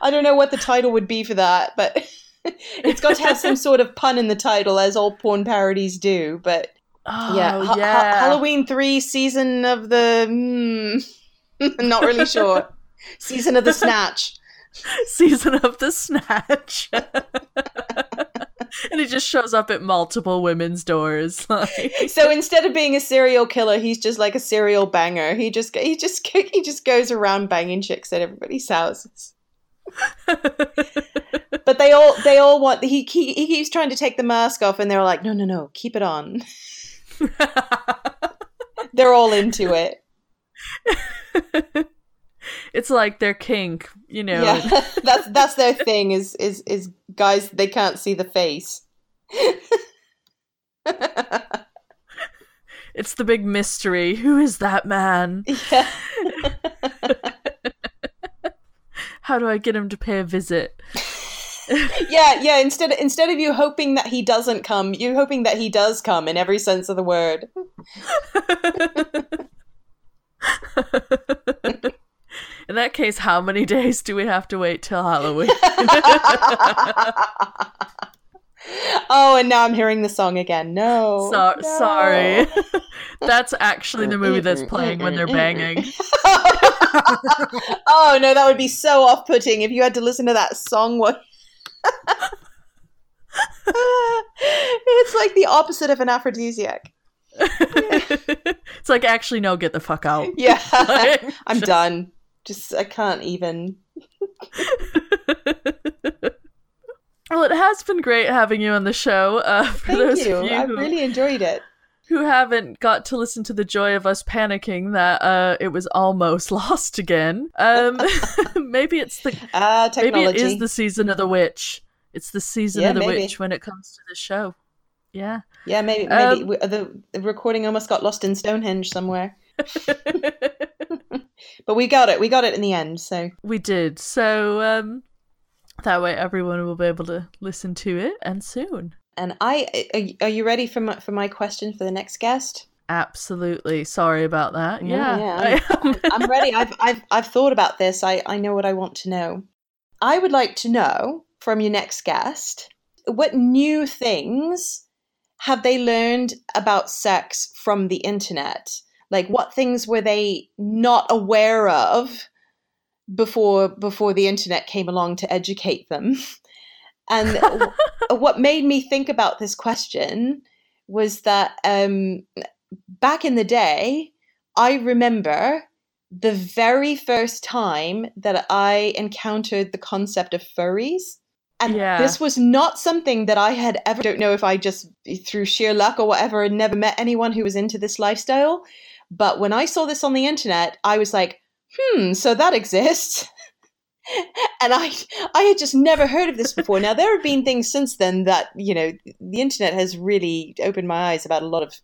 I don't know what the title would be for that, but it's got to have some sort of pun in the title, as all porn parodies do. But Oh, yeah, Ha- ha- yeah. Halloween 3 season of the. Mm, not really sure. season of the Snatch. season of the snatch and he just shows up at multiple women's doors like so instead of being a serial killer, he's just like a serial banger. He just he just he just goes around banging chicks at everybody's houses. but they all they all want he, he he keeps trying to take the mask off, and they're like, no no no, keep it on. they're all into it. It's like their kink you know Yeah, that's that's their thing. Is is is guys they can't see the face. it's the big mystery who is that man Yeah. how do i get him to pay a visit yeah, yeah. Instead, instead of you hoping that he doesn't come, you're hoping that he does come in every sense of the word. In that case how many days do we have to wait till halloween oh, and now I'm hearing the song again. No, so- no. sorry that's actually the movie that's playing when they're banging oh no, that would be so off-putting if you had to listen to that song. It's like the opposite of an aphrodisiac. it's like actually no, get the fuck out. Yeah, Like, I'm just- done. Just I can't even. Well, it has been great having you on the show. Uh, for Thank those you. of you I really enjoyed it. who haven't got to listen to the joy of us panicking that uh, it was almost lost again, um, maybe it's the Ah, maybe it is the season of the witch. It's the season Yeah, of the maybe. witch when it comes to the show. Yeah. Yeah, maybe maybe Um, the, the recording almost got lost in Stonehenge somewhere. But we got it. We got it in the end. So we did. So um, that way everyone will be able to listen to it and soon. and I are you- ready for my, for my question for the next guest? Absolutely. Sorry about that. Yeah. yeah, I am. I'm ready. I've I've I've thought about this. I I know what I want to know. I would like to know from your next guest what new things have they learned about sex from the internet? Like what things were they not aware of before before the internet came along to educate them? And what made me think about this question was that um, back in the day, I remember the very first time that I encountered the concept of furries. And Yeah. this was not something that I had ever, don't know if I just, through sheer luck or whatever, had never met anyone who was into this lifestyle. But when I saw this on the internet, I was like, hmm, so that exists. and I I had just never heard of this before. Now there have been things since then that, you know, the internet has really opened my eyes about a lot of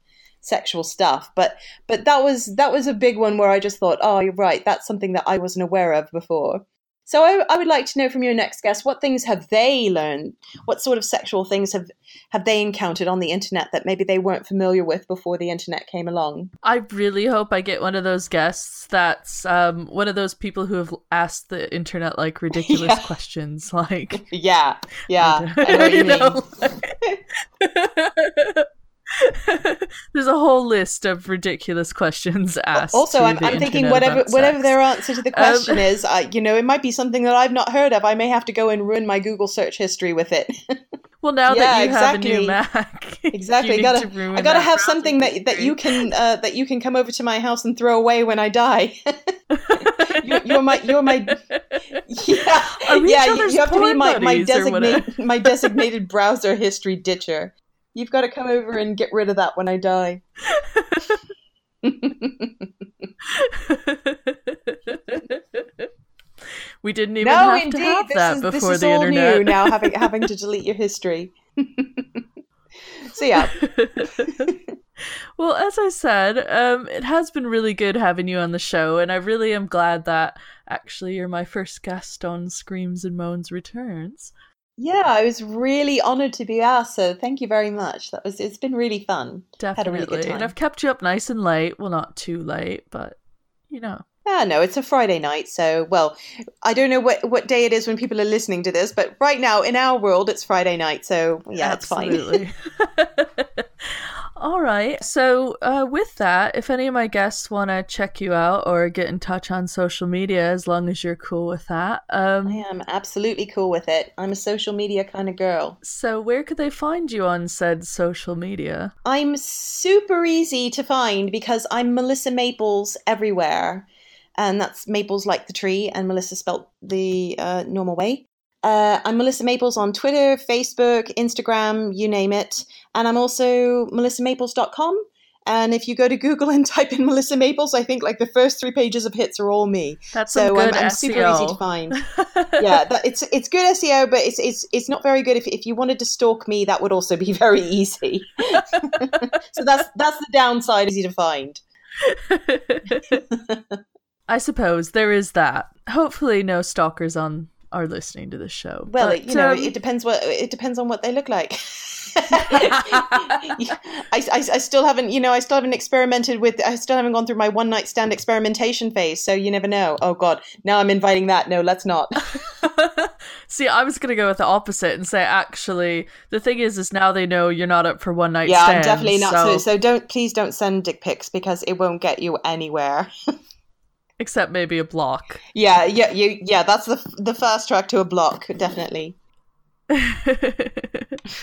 sexual stuff. But but that was that was a big one where I just thought, oh, you're right, that's something that I wasn't aware of before. So I, I would like to know from your next guest, what things have they learned? What sort of sexual things have have they encountered on the internet that maybe they weren't familiar with before the internet came along? I really hope I get one of those guests that's um, one of those people who have asked the internet like ridiculous Yeah. questions. Like, Yeah, yeah, I know what you mean. know? There's a whole list of ridiculous questions asked. also I'm, I'm thinking whatever whatever their answer to the Um, question is I, you know it might be something that i've not heard of. I may have to go and ruin my google search history with it. Well, now Yeah, that you exactly. have a new Mac, exactly. Gotta to ruin i gotta have something that that you can uh, that you can come over to my house and throw away when i die. You, you're my you're my yeah. Yeah you, you have to be my my buddies or whatever? designated my designated browser history ditcher you've got to come over and get rid of that when i die we didn't even no have indeed to have this that is, before this is the all internet. new now having having to delete your history so yeah well, as I said, um, it has been really good having you on the show, and I really am glad that actually you're my first guest on Screams and Moans Returns. Yeah, I was really honored to be asked. So thank you very much. That was it's been really fun. Had a Definitely. really good And. I've kept you up nice and late. Well, not too late, but you know. Ah, no, it's a Friday night, so well, I don't know what what day it is when people are listening to this, but right now in our world, it's Friday night. So yeah, it's fine. All right. So, uh, with that, if any of my guests want to check you out or get in touch on social media, as long as you're cool with that, um, I am absolutely cool with it. I'm a social media kind of girl. so where could they find you on said social media? I'm super easy to find because I'm Melissa Maples everywhere. And that's Maples like the tree, and Melissa spelt the uh, normal way. Uh, I'm Melissa Maples on Twitter, Facebook, Instagram, you name it. And I'm also melissamaples.com. And if you go to Google and type in Melissa Maples, I think like the first three pages of hits are all me. That's so good I'm, I'm super easy to find. yeah, that, it's it's good SEO, but it's it's it's not very good. If if you wanted to stalk me, that would also be very easy. so that's that's the downside. Easy to find. I suppose there is that. Hopefully, no stalkers on are listening to this show. Well, But, you know, um, it depends what it depends on what they look like. I, I, I still haven't, you know, I still haven't experimented with, I still haven't gone through my one night stand experimentation phase. So you never know. Oh God, now I'm inviting that. No, let's not. See, I was gonna go with the opposite and say actually the thing is is now they know you're not up for one night yeah, I'm definitely not. So, So, so don't, please don't send dick pics because it won't get you anywhere. Except maybe a block. yeah, yeah, you, yeah. That's the the fast track to a block, definitely.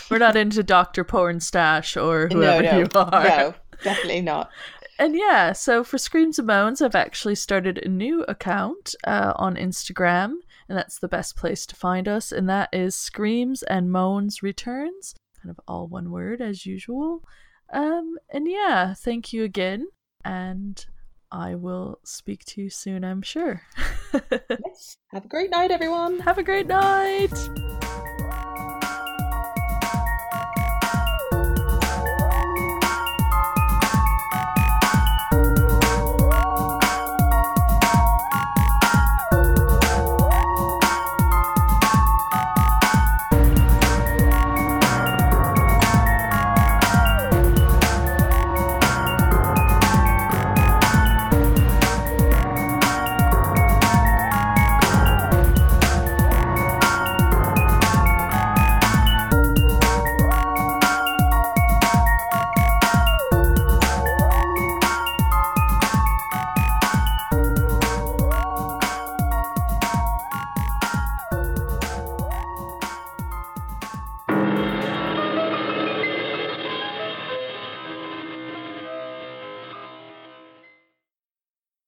We're not into Doctor Porn Stash or No, whoever no, you are. no. Definitely not. And yeah, so for Screams and Moans, I've actually started a new account uh, on Instagram, and that's the best place to find us, and that is Screams and Moans Returns, kind of all one word as usual. Um, and yeah, thank you again, and I will speak to you soon, I'm sure. yes. Have a great night, everyone. Have a great night.